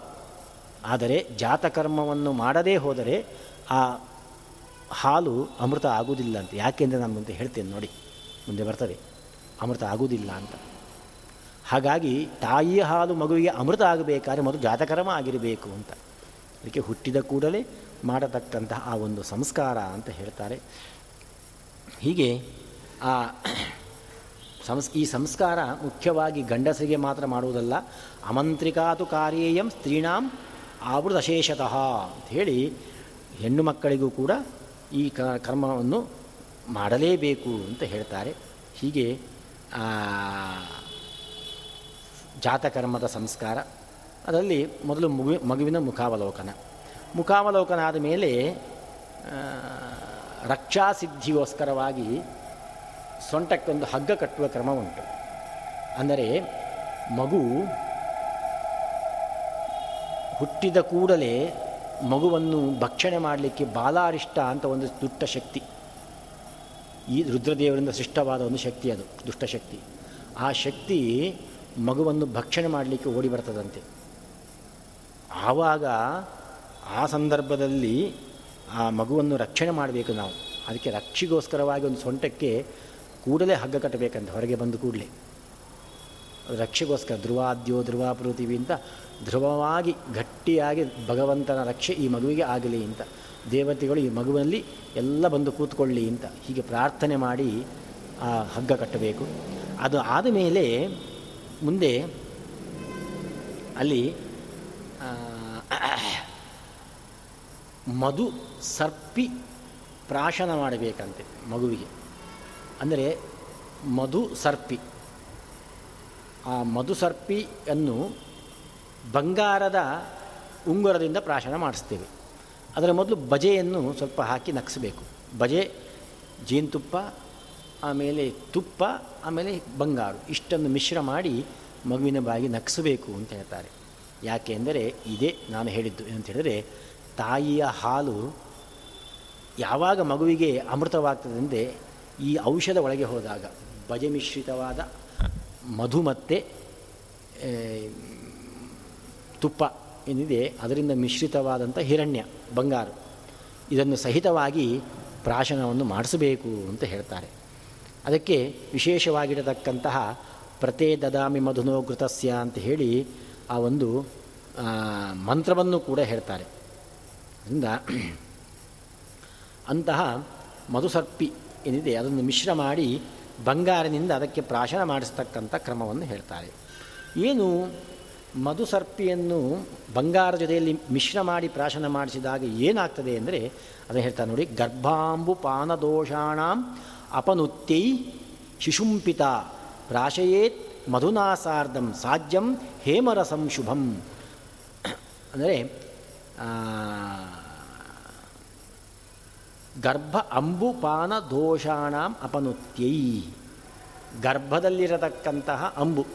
A: ಆದರೆ ಜಾತಕರ್ಮವನ್ನು ಮಾಡದೇ ಹೋದರೆ ಆ ಹಾಲು ಅಮೃತ ಆಗುವುದಿಲ್ಲ ಅಂತ. ಯಾಕೆಂದರೆ ನಾನು ಮುಂದೆ ಹೇಳ್ತೇನೆ ನೋಡಿ, ಮುಂದೆ ಬರ್ತದೆ. ಅಮೃತ ಆಗುವುದಿಲ್ಲ ಅಂತ. ಹಾಗಾಗಿ ತಾಯಿಯ ಹಾಲು ಮಗುವಿಗೆ ಅಮೃತ ಆಗಬೇಕಾದ್ರೆ ಮೊದಲು ಜಾತಕರ್ಮ ಆಗಿರಬೇಕು ಅಂತ. ಅದಕ್ಕೆ ಹುಟ್ಟಿದ ಕೂಡಲೇ ಮಾಡತಕ್ಕಂತಹ ಆ ಒಂದು ಸಂಸ್ಕಾರ ಅಂತ ಹೇಳ್ತಾರೆ. ಹೀಗೆ ಆ ಸಂಸ್, ಈ ಸಂಸ್ಕಾರ ಮುಖ್ಯವಾಗಿ ಗಂಡಸರಿಗೆ ಮಾತ್ರ ಮಾಡುವುದಲ್ಲ ಅಮಂತ್ರಿಕಾತು ಕಾರ್ಯೇಯಂ ಸ್ತ್ರೀಣಾಂ ಅಂತ ಹೇಳಿ ಹೆಣ್ಣು ಮಕ್ಕಳಿಗೂ ಕೂಡ ಈ ಕರ್ಮವನ್ನು ಮಾಡಲೇಬೇಕು ಅಂತ ಹೇಳ್ತಾರೆ. ಹೀಗೆ ಜಾತಕರ್ಮದ ಸಂಸ್ಕಾರ, ಅದರಲ್ಲಿ ಮೊದಲು ಮಗು, ಮಗುವಿನ ಮುಖಾವಲೋಕನ. ಮುಖಾವಲೋಕನ ಆದ ಮೇಲೆ ರಕ್ಷಾಸಿದ್ಧಿಗೋಸ್ಕರವಾಗಿ ಸೊಂಟಕ್ಕೊಂದು ಹಗ್ಗ ಕಟ್ಟುವ ಕ್ರಮ ಉಂಟು. ಅಂದರೆ ಮಗು ಹುಟ್ಟಿದ ಕೂಡಲೇ ಮಗುವನ್ನು ಭಕ್ಷಣೆ ಮಾಡಲಿಕ್ಕೆ ಬಾಲಾರಿಷ್ಟ ಅಂತ ಒಂದು ದುಷ್ಟ ಶಕ್ತಿ. ಈ ರುದ್ರದೇವರಿಂದ ಸೃಷ್ಟವಾದ ಒಂದು ಶಕ್ತಿ ಅದು ದುಷ್ಟಶಕ್ತಿ ಆ ಶಕ್ತಿ ಮಗುವನ್ನು ಭಕ್ಷಣೆ ಮಾಡಲಿಕ್ಕೆ ಓಡಿ ಬರ್ತದಂತೆ. ಆವಾಗ ಆ ಸಂದರ್ಭದಲ್ಲಿ ಆ ಮಗುವನ್ನು ರಕ್ಷಣೆ ಮಾಡಬೇಕು ನಾವು. ಅದಕ್ಕೆ ರಕ್ಷಿಗೋಸ್ಕರವಾಗಿ ಒಂದು ಸೊಂಟಕ್ಕೆ ಕೂಡಲೇ ಹಗ್ಗ ಕಟ್ಟಬೇಕಂತೆ, ಹೊರಗೆ ಬಂದು ಕೂಡಲೇ. ರಕ್ಷೆಗೋಸ್ಕರ ಧ್ರುವಾದ್ಯೋ ಧ್ರುವಾಪೃಥಿವಿ ಅಂತ ಧ್ರುವವಾಗಿ, ಗಟ್ಟಿಯಾಗಿ ಭಗವಂತನ ರಕ್ಷೆ ಈ ಮಗುವಿಗೆ ಆಗಲಿ ಅಂತ. ದೇವತೆಗಳು ಈ ಮಗುವಿನಲ್ಲಿ ಎಲ್ಲ ಬಂದು ಕೂತ್ಕೊಳ್ಳಿ ಅಂತ ಹೀಗೆ ಪ್ರಾರ್ಥನೆ ಮಾಡಿ ಆ ಹಗ್ಗ ಕಟ್ಟಬೇಕು. ಅದು ಆದಮೇಲೆ ಮುಂದೆ ಅಲ್ಲಿ ಮಧು ಸರ್ಪಿ ಪ್ರಾಶನ ಮಾಡಬೇಕಂತೆ ಮಗುವಿಗೆ. ಅಂದರೆ ಮಧು ಸರ್ಪಿ. ಆ ಮಧು ಸರ್ಪಿಯನ್ನು ಬಂಗಾರದ ಉಂಗುರದಿಂದ ಪ್ರಾಶನ ಮಾಡಿಸ್ತೇವೆ. ಅದರ ಮೊದಲು ಬಜೆಯನ್ನು ಸ್ವಲ್ಪ ಹಾಕಿ ನಕ್ಸಬೇಕು. ಬಜೆ, ಜೇನುತುಪ್ಪ, ಆಮೇಲೆ ತುಪ್ಪ, ಆಮೇಲೆ ಬಂಗಾರು ಇಷ್ಟನ್ನು ಮಿಶ್ರ ಮಾಡಿ ಮಗುವಿನ ಬಾಗಿ ನಕ್ಸಬೇಕು ಅಂತ ಹೇಳ್ತಾರೆ. ಯಾಕೆ ಅಂದರೆ ಇದೇ ನಾನು ಹೇಳಿದ್ದು ಏನಂತ ಹೇಳಿದರೆ ತಾಯಿಯ ಹಾಲು ಯಾವಾಗ ಮಗುವಿಗೆ ಅಮೃತವಾಗ್ತದೆ ಈ ಔಷಧ ಒಳಗೆ ಹೋದಾಗ ಬಜೆ ಮಿಶ್ರಿತವಾದ ಮಧು ಮತ್ತು ತುಪ್ಪ ಏನಿದೆ, ಅದರಿಂದ ಮಿಶ್ರಿತವಾದಂಥ ಹಿರಣ್ಯ, ಬಂಗಾರ. ಇದನ್ನು ಸಹಿತವಾಗಿ ಪ್ರಾಶನವನ್ನು ಮಾಡಿಸಬೇಕು ಅಂತ ಹೇಳ್ತಾರೆ. ಅದಕ್ಕೆ ವಿಶೇಷವಾಗಿರತಕ್ಕಂತಹ ಪ್ರತೇ ದದಾಮಿ ಮಧುನೋ ಘೃತಸ್ಯ ಅಂತ ಹೇಳಿ ಆ ಒಂದು ಮಂತ್ರವನ್ನು ಕೂಡ ಹೇಳ್ತಾರೆ. ಅಂತಹ ಮಧುಸರ್ಪಿ ಏನಿದೆ, ಅದನ್ನು ಮಿಶ್ರ ಮಾಡಿ ಬಂಗಾರದಿಂದ ಅದಕ್ಕೆ ಪ್ರಾಶನ ಮಾಡಿಸ್ತಕ್ಕಂಥ ಕ್ರಮವನ್ನು ಹೇಳ್ತಾರೆ. ಏನು ಮಧುಸರ್ಪಿಯನ್ನು ಬಂಗಾರ ಜೊತೆಯಲ್ಲಿ ಮಿಶ್ರ ಮಾಡಿ ಪ್ರಾಶನ ಮಾಡಿಸಿದಾಗ ಏನಾಗ್ತದೆ ಅಂದರೆ, ಅದನ್ನು ಹೇಳ್ತಾರೆ ನೋಡಿ, ಗರ್ಭಾಂಬು ಪಾನದೋಷಾಣ ಅಪನುತ್ಯೈ ಶಿಶುಂಪಿತ ಪ್ರಾಶಯೇತ್ ಮಧುನಾಸಾರ್ಧಂ ಸಾಜ್ಯಂ ಹೇಮರಸಂ ಶುಭಂ. ಅಂದರೆ ಗರ್ಭ ಅಂಬುಪಾನ ದೋಷಾಣ ಅಪನುತ್ಯೈ. ಗರ್ಭದಲ್ಲಿರತಕ್ಕಂತಹ ಅಂಬು,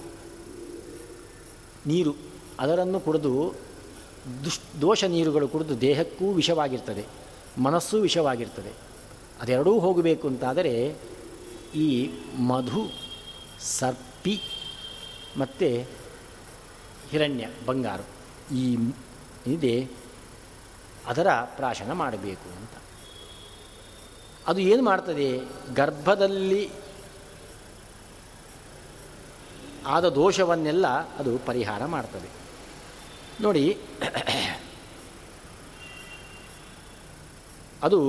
A: ನೀರು, ಅದರನ್ನು ಕುಡಿದು ದುಷ್, ದೋಷ ನೀರುಗಳು ಕುಡಿದು ದೇಹಕ್ಕೂ ವಿಷವಾಗಿರ್ತದೆ, ಮನಸ್ಸು ವಿಷವಾಗಿರ್ತದೆ. ಅದೆರಡೂ ಹೋಗಬೇಕು ಅಂತಾದರೆ ಈ ಮಧು, ಸರ್ಪಿ ಮತ್ತು ಹಿರಣ್ಯ, ಬಂಗಾರ ಈ ಇದೆ ಅದರ ಪ್ರಾಶನ ಮಾಡಬೇಕು ಅಂತ. ಅದು ಏನು ಮಾಡ್ತದೆ? ಗರ್ಭದಲ್ಲಿ ಆದ ದೋಷವನ್ನೆಲ್ಲ ಅದು ಪರಿಹಾರ ಮಾಡ್ತದೆ. ನೋಡಿ, ಅದು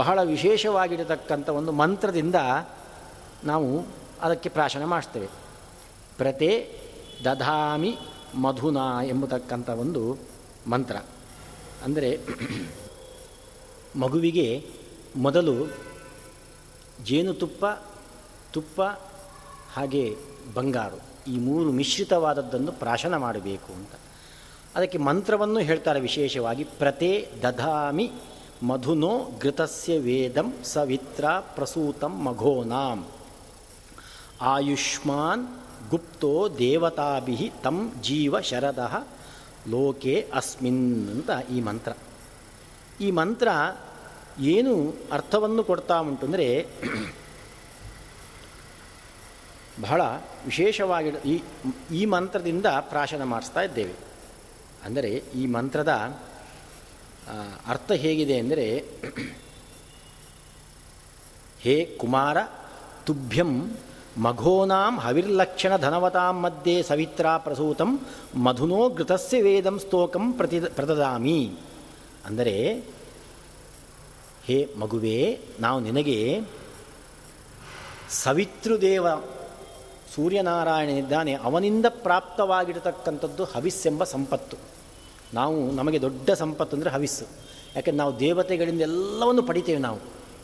A: ಬಹಳ ವಿಶೇಷವಾಗಿರತಕ್ಕಂಥ ಒಂದು ಮಂತ್ರದಿಂದ ನಾವು ಅದಕ್ಕೆ ಪ್ರಾಶನ ಮಾಡಿಸ್ತೇವೆ ಪ್ರತೆ ದಧಾಮಿ ಮಧುನ ಎಂಬತಕ್ಕಂಥ ಒಂದು ಮಂತ್ರ. ಅಂದರೆ ಮಗುವಿಗೆ ಮೊದಲು ಜೇನುತುಪ್ಪ ತುಪ್ಪ ಹಾಗೆ ಬಂಗಾರು ಈ ಮೂರು ಮಿಶ್ರಿತವಾದದ್ದನ್ನು ಪ್ರಾಶನ ಮಾಡಬೇಕು ಅಂತ. ಅದಕ್ಕೆ ಮಂತ್ರವನ್ನು ಹೇಳ್ತಾರೆ ವಿಶೇಷವಾಗಿ ಪ್ರತೆ ದಧಾಮಿ ಮಧುನೋ ಘೃತಸ್ಯ ವೇದಂ ಸವಿತ್ರ ಪ್ರಸೂತಂ ಮಘೋನಾಂ. ಆಯುಷ್ಮಾನ್ ಗುಪ್ತೋ ದೇವತಾಭಿ ತಂ ಜೀವ ಶರದ ಲೋಕೆ ಅಸ್ಮಿನ್ ಅಂತ ಈ ಮಂತ್ರ. ಈ ಮಂತ್ರ ಏನು ಅರ್ಥವನ್ನು ಕೊಡ್ತಾ ಉಂಟು ಅಂದರೆ ಬಹಳ ವಿಶೇಷವಾಗಿ ಈ ಈ ಮಂತ್ರದಿಂದ ಪ್ರಾಶನ ಮಾಡಿಸ್ತಾ ಇದ್ದೇವೆ. ಅಂದರೆ ಈ ಮಂತ್ರದ ಅರ್ಥ ಹೇಗಿದೆ ಅಂದರೆ ಹೇ ಕುಮಾರ, ತುಭ್ಯಂ ಮಘೋನಾಂ ಹವಿರ್ಲಕ್ಷಣ ಧನವತಾಂ ಮಧ್ಯೆ ಸವಿತ್ರ ಪ್ರಸೂತಂ ಮಧುನೋ ಘೃತಸ್ಯ ವೇದಂ ಸ್ತೋಕಂ ಪ್ರತಿ, ಪ್ರದದಾಮಿ. ಅಂದರೆ, ಹೇ ಮಗುವೇ, ನಾವು ನಿನಗೆ ಸವಿತೃದೇವ ಸೂರ್ಯನಾರಾಯಣನಿದ್ದಾನೆ ಅವನಿಂದ ಪ್ರಾಪ್ತವಾಗಿರತಕ್ಕಂಥದ್ದು ಹವಿಸ್ಸೆಂಬ ಸಂಪತ್ತು. ನಾವು ನಮಗೆ ದೊಡ್ಡ ಸಂಪತ್ತು ಅಂದರೆ ಹವಿಸ್ಸು. ಯಾಕೆಂದ್ರೆ ನಾವು ದೇವತೆಗಳಿಂದ ಎಲ್ಲವನ್ನು ಪಡಿತೇವೆ ನಾವು.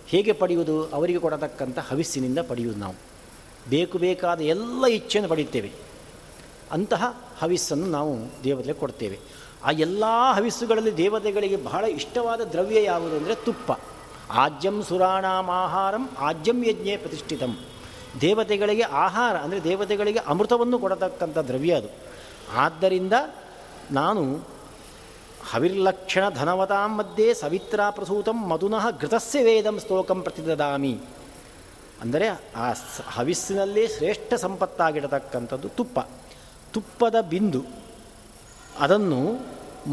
A: ಹೇಗೆ ಪಡೆಯುವುದು? ಅವರಿಗೆ ಕೊಡತಕ್ಕಂಥ ಹವಿಸ್ಸಿನಿಂದ ಪಡೆಯುವುದು ನಾವು. ಬೇಕು ಬೇಕಾದ ಎಲ್ಲ ಇಚ್ಛೆಯನ್ನು ಪಡೆಯುತ್ತೇವೆ ಅಂತಹ ಹವಿಸ್ಸನ್ನು ನಾವು ದೇವತೆಗೆ ಕೊಡ್ತೇವೆ. ಆ ಎಲ್ಲ ಹವಿಸ್ಸುಗಳಲ್ಲಿ ದೇವತೆಗಳಿಗೆ ಬಹಳ ಇಷ್ಟವಾದ ದ್ರವ್ಯ ಯಾವುದು ಅಂದರೆ ತುಪ್ಪ. ಆಜ್ಯಂ ಸುರಾಣಾಂ ಆಹಾರಂ ಆಜ್ಯಂ ಯಜ್ಞೆ ಪ್ರತಿಷ್ಠಿತಂ. ದೇವತೆಗಳಿಗೆ ಆಹಾರ ಅಂದರೆ ದೇವತೆಗಳಿಗೆ ಅಮೃತವನ್ನು ಕೊಡತಕ್ಕಂಥ ದ್ರವ್ಯ ಅದು. ಆದ್ದರಿಂದ ನಾನು ಹವಿರ್ಲಕ್ಷಣ ಧನವತಾಂ ಮಧ್ಯೆ ಸವಿತ್ರ ಪ್ರಸೂತಂ ಮಧುನಃ ಘೃತಸ್ಯ ವೇದಂ ಸ್ತೋಕಂ ಪ್ರತಿದದಾಮಿ. ಅಂದರೆ ಆ ಹವಿಸ್ಸಿನಲ್ಲೇ ಶ್ರೇಷ್ಠ ಸಂಪತ್ತಾಗಿಡತಕ್ಕಂಥದ್ದು ತುಪ್ಪ. ತುಪ್ಪದ ಬಿಂದು. ಅದನ್ನು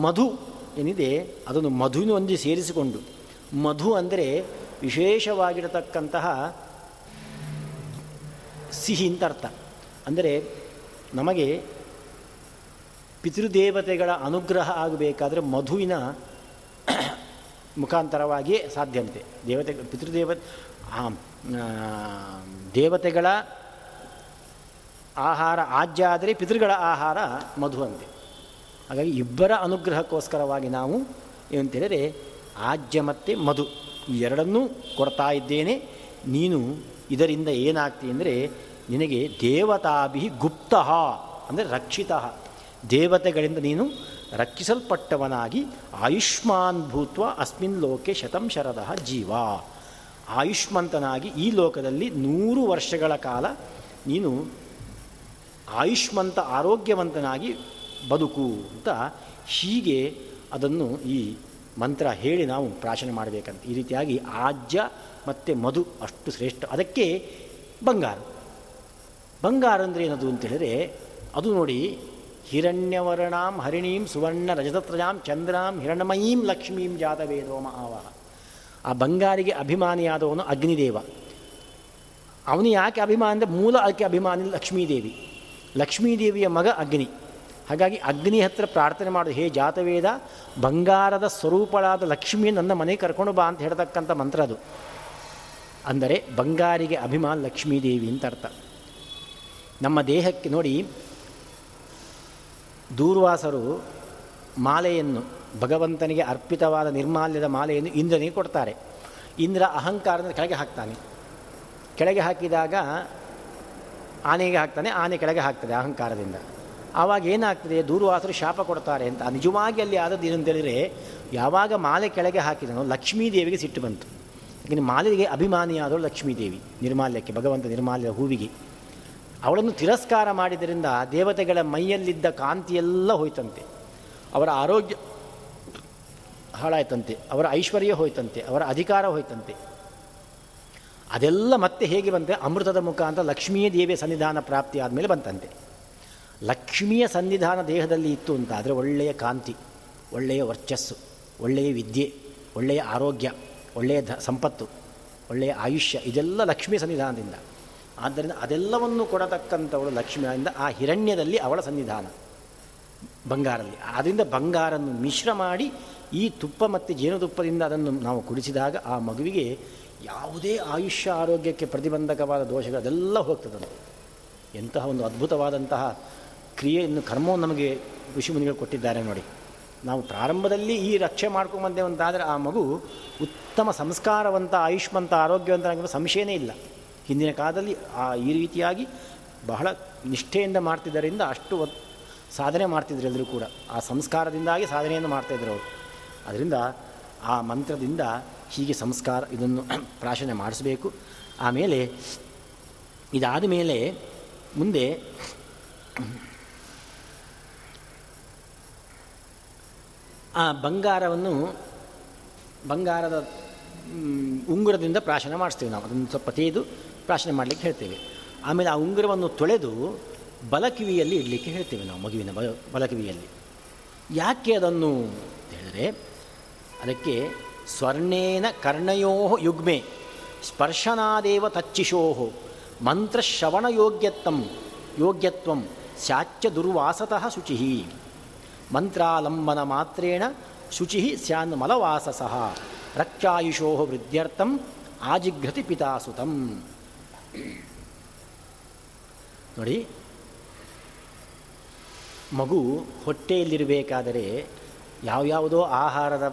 A: ಮಧು ಏನಿದೆ, ಅದನ್ನು ಮಧುವಿನೊಂದಿ ಸೇರಿಸಿಕೊಂಡು. ಮಧು ಅಂದರೆ ವಿಶೇಷವಾಗಿರತಕ್ಕಂತಹ ಸಿಹಿ ಅಂತ ಅರ್ಥ. ಅಂದರೆ ನಮಗೆ ಪಿತೃದೇವತೆಗಳ ಅನುಗ್ರಹ ಆಗಬೇಕಾದರೆ ಮಧುವಿನ ಮುಖಾಂತರವಾಗಿಯೇ ಸಾಧ್ಯಂತೆ ದೇವತೆ, ಪಿತೃದೇವ ದೇವತೆಗಳ ಆಹಾರ ಆಜ್ಯ ಆದರೆ ಪಿತೃಗಳ ಆಹಾರ ಮಧು ಅಂತೆ. ಹಾಗಾಗಿ ಇಬ್ಬರ ಅನುಗ್ರಹಕ್ಕೋಸ್ಕರವಾಗಿ ನಾವು ಏನಂತೇಳಿದರೆ ಆಜ್ಯ ಮತ್ತು ಮಧು ಎರಡನ್ನೂ ಕೊಡ್ತಾ ಇದ್ದೇನೆ. ನೀನು ಇದರಿಂದ ಏನಾಗ್ತಿ ಅಂದರೆ ನಿನಗೆ ದೇವತಾಭಿ ಗುಪ್ತ ಅಂದರೆ ರಕ್ಷಿತ. ದೇವತೆಗಳಿಂದ ನೀನು ರಕ್ಷಿಸಲ್ಪಟ್ಟವನಾಗಿ ಆಯುಷ್ಮಾನ್ ಭೂತ್ವ ಅಸ್ಮಿನ್ ಲೋಕೆ ಶತಂ ಶರದ ಜೀವ. ಆಯುಷ್ಮಂತನಾಗಿ ಈ ಲೋಕದಲ್ಲಿ ನೂರು ವರ್ಷಗಳ ಕಾಲ ನೀನು ಆಯುಷ್ಮಂತ ಆರೋಗ್ಯವಂತನಾಗಿ ಬದುಕು ಅಂತ ಹೀಗೆ ಅದನ್ನು ಈ ಮಂತ್ರ ಹೇಳಿ ನಾವು ಪ್ರಾಶನ ಮಾಡಬೇಕಂತ. ಈ ರೀತಿಯಾಗಿ ಆಜ್ಯ ಮತ್ತು ಮಧು ಅಷ್ಟು ಶ್ರೇಷ್ಠ. ಅದಕ್ಕೆ ಬಂಗಾರ. ಬಂಗಾರ ಅಂದರೆ ಏನದು ಅಂತೇಳಿದರೆ ಅದು ನೋಡಿ ಹಿರಣ್ಯವರ್ಣಾಂ ಹರಿಣೀಂ ಸುವರ್ಣ ರಜತತ್ರಜಾಂ ಚಂದ್ರಾಂ ಹಿರಣ್ಮಯೀಂ ಲಕ್ಷ್ಮೀಂ ಜಾತವೇದೋ ಮಹಾವಾಹ ಆ ಬಂಗಾರಿಗೆ ಅಭಿಮಾನಿಯಾದವನು ಅಗ್ನಿದೇವ. ಅವನು ಯಾಕೆ ಅಭಿಮಾನ ಅಂದರೆ ಮೂಲ ಅದಕ್ಕೆ ಅಭಿಮಾನಿ ಲಕ್ಷ್ಮೀದೇವಿ. ಲಕ್ಷ್ಮೀದೇವಿಯ ಮಗ ಅಗ್ನಿ. ಹಾಗಾಗಿ ಅಗ್ನಿ ಹತ್ರ ಪ್ರಾರ್ಥನೆ ಮಾಡೋದು ಹೇ ಜಾತವೇದ, ಬಂಗಾರದ ಸ್ವರೂಪಳಾದ ಲಕ್ಷ್ಮಿ ನನ್ನ ಮನೆಗೆ ಕರ್ಕೊಂಡು ಬಾ ಅಂತ ಹೇಳ್ತಕ್ಕಂಥ ಮಂತ್ರ ಅದು. ಅಂದರೆ ಬಂಗಾರಿಗೆ ಅಭಿಮಾನ ಲಕ್ಷ್ಮೀದೇವಿ ಅಂತ ಅರ್ಥ. ನಮ್ಮ ದೇಹಕ್ಕೆ ನೋಡಿ, ದೂರ್ವಾಸರು ಮಾಲೆಯನ್ನು, ಭಗವಂತನಿಗೆ ಅರ್ಪಿತವಾದ ನಿರ್ಮಾಲ್ಯದ ಮಾಲೆಯನ್ನು ಇಂದ್ರನಿಗೆ ಕೊಡ್ತಾರೆ. ಇಂದ್ರ ಅಹಂಕಾರದ ಕೆಳಗೆ ಹಾಕ್ತಾನೆ. ಕೆಳಗೆ ಹಾಕಿದಾಗ ಆನೆಗೆ ಹಾಕ್ತಾನೆ, ಆನೆ ಕೆಳಗೆ ಹಾಕ್ತದೆ ಅಹಂಕಾರದಿಂದ. ಆವಾಗ ಏನಾಗ್ತದೆ? ದೂರ್ವಾಸರು ಶಾಪ ಕೊಡ್ತಾರೆ ಅಂತ. ನಿಜವಾಗಿ ಅಲ್ಲಿ ಆದದ್ದು ಏನಂತೇಳಿದರೆ ಯಾವಾಗ ಮಾಲೆ ಕೆಳಗೆ ಹಾಕಿದನೋ ಲಕ್ಷ್ಮೀದೇವಿಗೆ ಸಿಟ್ಟು ಬಂತು. ಈಗ ಮಾಲೆಗೆ ಅಭಿಮಾನಿಯಾದಳು ಲಕ್ಷ್ಮೀದೇವಿ ನಿರ್ಮಾಲ್ಯಕ್ಕೆ, ಭಗವಂತ ನಿರ್ಮಾಲ್ಯದ ಹೂವಿಗೆ. ಅವಳನ್ನು ತಿರಸ್ಕಾರ ಮಾಡಿದ್ದರಿಂದ ದೇವತೆಗಳ ಮೈಯಲ್ಲಿದ್ದ ಕಾಂತಿಯೆಲ್ಲ ಹೋಯ್ತಂತೆ. ಅವರ ಆರೋಗ್ಯ ಹಾಳಾಯ್ತಂತೆ. ಅವರ ಐಶ್ವರ್ಯ ಹೋಯ್ತಂತೆ. ಅವರ ಅಧಿಕಾರ ಹೋಯ್ತಂತೆ. ಅದೆಲ್ಲ ಮತ್ತೆ ಹೇಗೆ ಬಂತೆ? ಅಮೃತದ ಮುಖಾಂತರ ಲಕ್ಷ್ಮೀ ದೇವಿಯ ಸನ್ನಿಧಾನ ಪ್ರಾಪ್ತಿ ಆದಮೇಲೆ ಬಂತಂತೆ. ಲಕ್ಷ್ಮಿಯ ಸನ್ನಿಧಾನ ದೇಹದಲ್ಲಿ ಇತ್ತು ಅಂತ ಆದರೆ ಒಳ್ಳೆಯ ಕಾಂತಿ, ಒಳ್ಳೆಯ ವರ್ಚಸ್ಸು, ಒಳ್ಳೆಯ ವಿದ್ಯೆ, ಒಳ್ಳೆಯ ಆರೋಗ್ಯ, ಒಳ್ಳೆಯ ಧ ಸಂಪತ್ತು, ಒಳ್ಳೆಯ ಆಯುಷ್ಯ, ಇದೆಲ್ಲ ಲಕ್ಷ್ಮಿ ಸನ್ನಿಧಾನದಿಂದ. ಆದ್ದರಿಂದ ಅದೆಲ್ಲವನ್ನು ಕೊಡತಕ್ಕಂಥವಳು ಲಕ್ಷ್ಮಿಯಿಂದ ಆ ಹಿರಣ್ಯದಲ್ಲಿ ಅವಳ ಸನ್ನಿಧಾನ ಬಂಗಾರದಲ್ಲಿ. ಆದ್ದರಿಂದ ಬಂಗಾರನ್ನು ಮಿಶ್ರ ಮಾಡಿ ಈ ತುಪ್ಪ ಮತ್ತು ಜೇನುತುಪ್ಪದಿಂದ ಅದನ್ನು ನಾವು ಕುಡಿಸಿದಾಗ ಆ ಮಗುವಿಗೆ ಯಾವುದೇ ಆಯುಷ್ಯ ಆರೋಗ್ಯಕ್ಕೆ ಪ್ರತಿಬಂಧಕವಾದ ದೋಷಗಳು ಅದೆಲ್ಲ ಹೋಗ್ತದೆ ಎಂತಹ ಒಂದು ಅದ್ಭುತವಾದಂತಹ ಕ್ರಿಯೆಯನ್ನು ಕರ್ಮವನ್ನು ನಮಗೆ ಋಷಿಮುನಿಗಳು ಕೊಟ್ಟಿದ್ದಾರೆ ನೋಡಿ. ನಾವು ಪ್ರಾರಂಭದಲ್ಲಿ ಈ ರಕ್ಷೆ ಮಾಡ್ಕೊಂಡ್ಬಂದೆ ಅಂತಾದರೆ ಆ ಮಗು ಉತ್ತಮ ಸಂಸ್ಕಾರವಂತ, ಆಯುಷ್ಮಂತ, ಆರೋಗ್ಯವಂತನಾಗಿರುವ ಸಂಶಯನೇ ಇಲ್ಲ. ಹಿಂದಿನ ಕಾಲದಲ್ಲಿ ಆ ಈ ರೀತಿಯಾಗಿ ಬಹಳ ನಿಷ್ಠೆಯಿಂದ ಮಾಡ್ತಿದ್ದರಿಂದ ಅಷ್ಟು ಸಾಧನೆ ಮಾಡ್ತಿದ್ರು ಎಲ್ಲರೂ ಕೂಡ. ಆ ಸಂಸ್ಕಾರದಿಂದಾಗಿ ಸಾಧನೆಯನ್ನು ಮಾಡ್ತಾಯಿದ್ರು ಅವರು. ಅದರಿಂದ ಆ ಮಂತ್ರದಿಂದ ಹೀಗೆ ಸಂಸ್ಕಾರ ಇದನ್ನು ಪ್ರಾಶನೆ ಮಾಡಿಸಬೇಕು. ಆಮೇಲೆ ಇದಾದ ಮೇಲೆ ಮುಂದೆ ಆ ಬಂಗಾರವನ್ನು ಬಂಗಾರದ ಉಂಗುರದಿಂದ ಪ್ರಾಶನ ಮಾಡಿಸ್ತೇವೆ ನಾವು. ಅದನ್ನು ಸ್ವಲ್ಪ ತೇದು ಪ್ರಾಶನ ಮಾಡಲಿಕ್ಕೆ ಹೇಳ್ತೇವೆ. ಆಮೇಲೆ ಆ ಉಂಗುರವನ್ನು ತೊಳೆದು ಬಲಕಿವಿಯಲ್ಲಿ ಇಡಲಿಕ್ಕೆ ಹೇಳ್ತೇವೆ ನಾವು, ಮಗುವಿನ ಬಲ, ಬಲಕಿವಿಯಲ್ಲಿ. ಯಾಕೆ ಅದನ್ನು ಹೇಳಿದರೆ, ಅದಕ್ಕೆ ಸ್ವರ್ಣೇನ ಕರ್ಣಯೋ ಯುಗ್ಮೆ, ಸ್ಪರ್ಶನಾದೇವ ತಚ್ಚಿಶೋ, ಮಂತ್ರಶ್ರವಣಯೋಗ್ಯತ್ವಂ, ಯೋಗ್ಯತ್ವಂ, ಸ್ಯಾಚ್ಯ ದುರ್ವಾಸತಃ ಶುಚಿ. ಮಂತ್ರಾಲಂಬನ ಮಾತ್ರೇಣ ಶುಚಿ ಸ್ಯಾನ್ ಮಲವಾಸಸಃ. ರಕ್ಷಾಯುಷೋ ವೃದ್ಧ್ಯರ್ಥಂ ಆಜಿಘ್ರತಿ ಪಿತಾಸುತಂ. ನೋಡಿ, ಮಗು ಹೊಟ್ಟೆಯಲ್ಲಿರಬೇಕಾದರೆ ಯಾವ್ಯಾವುದೋ ಆಹಾರದ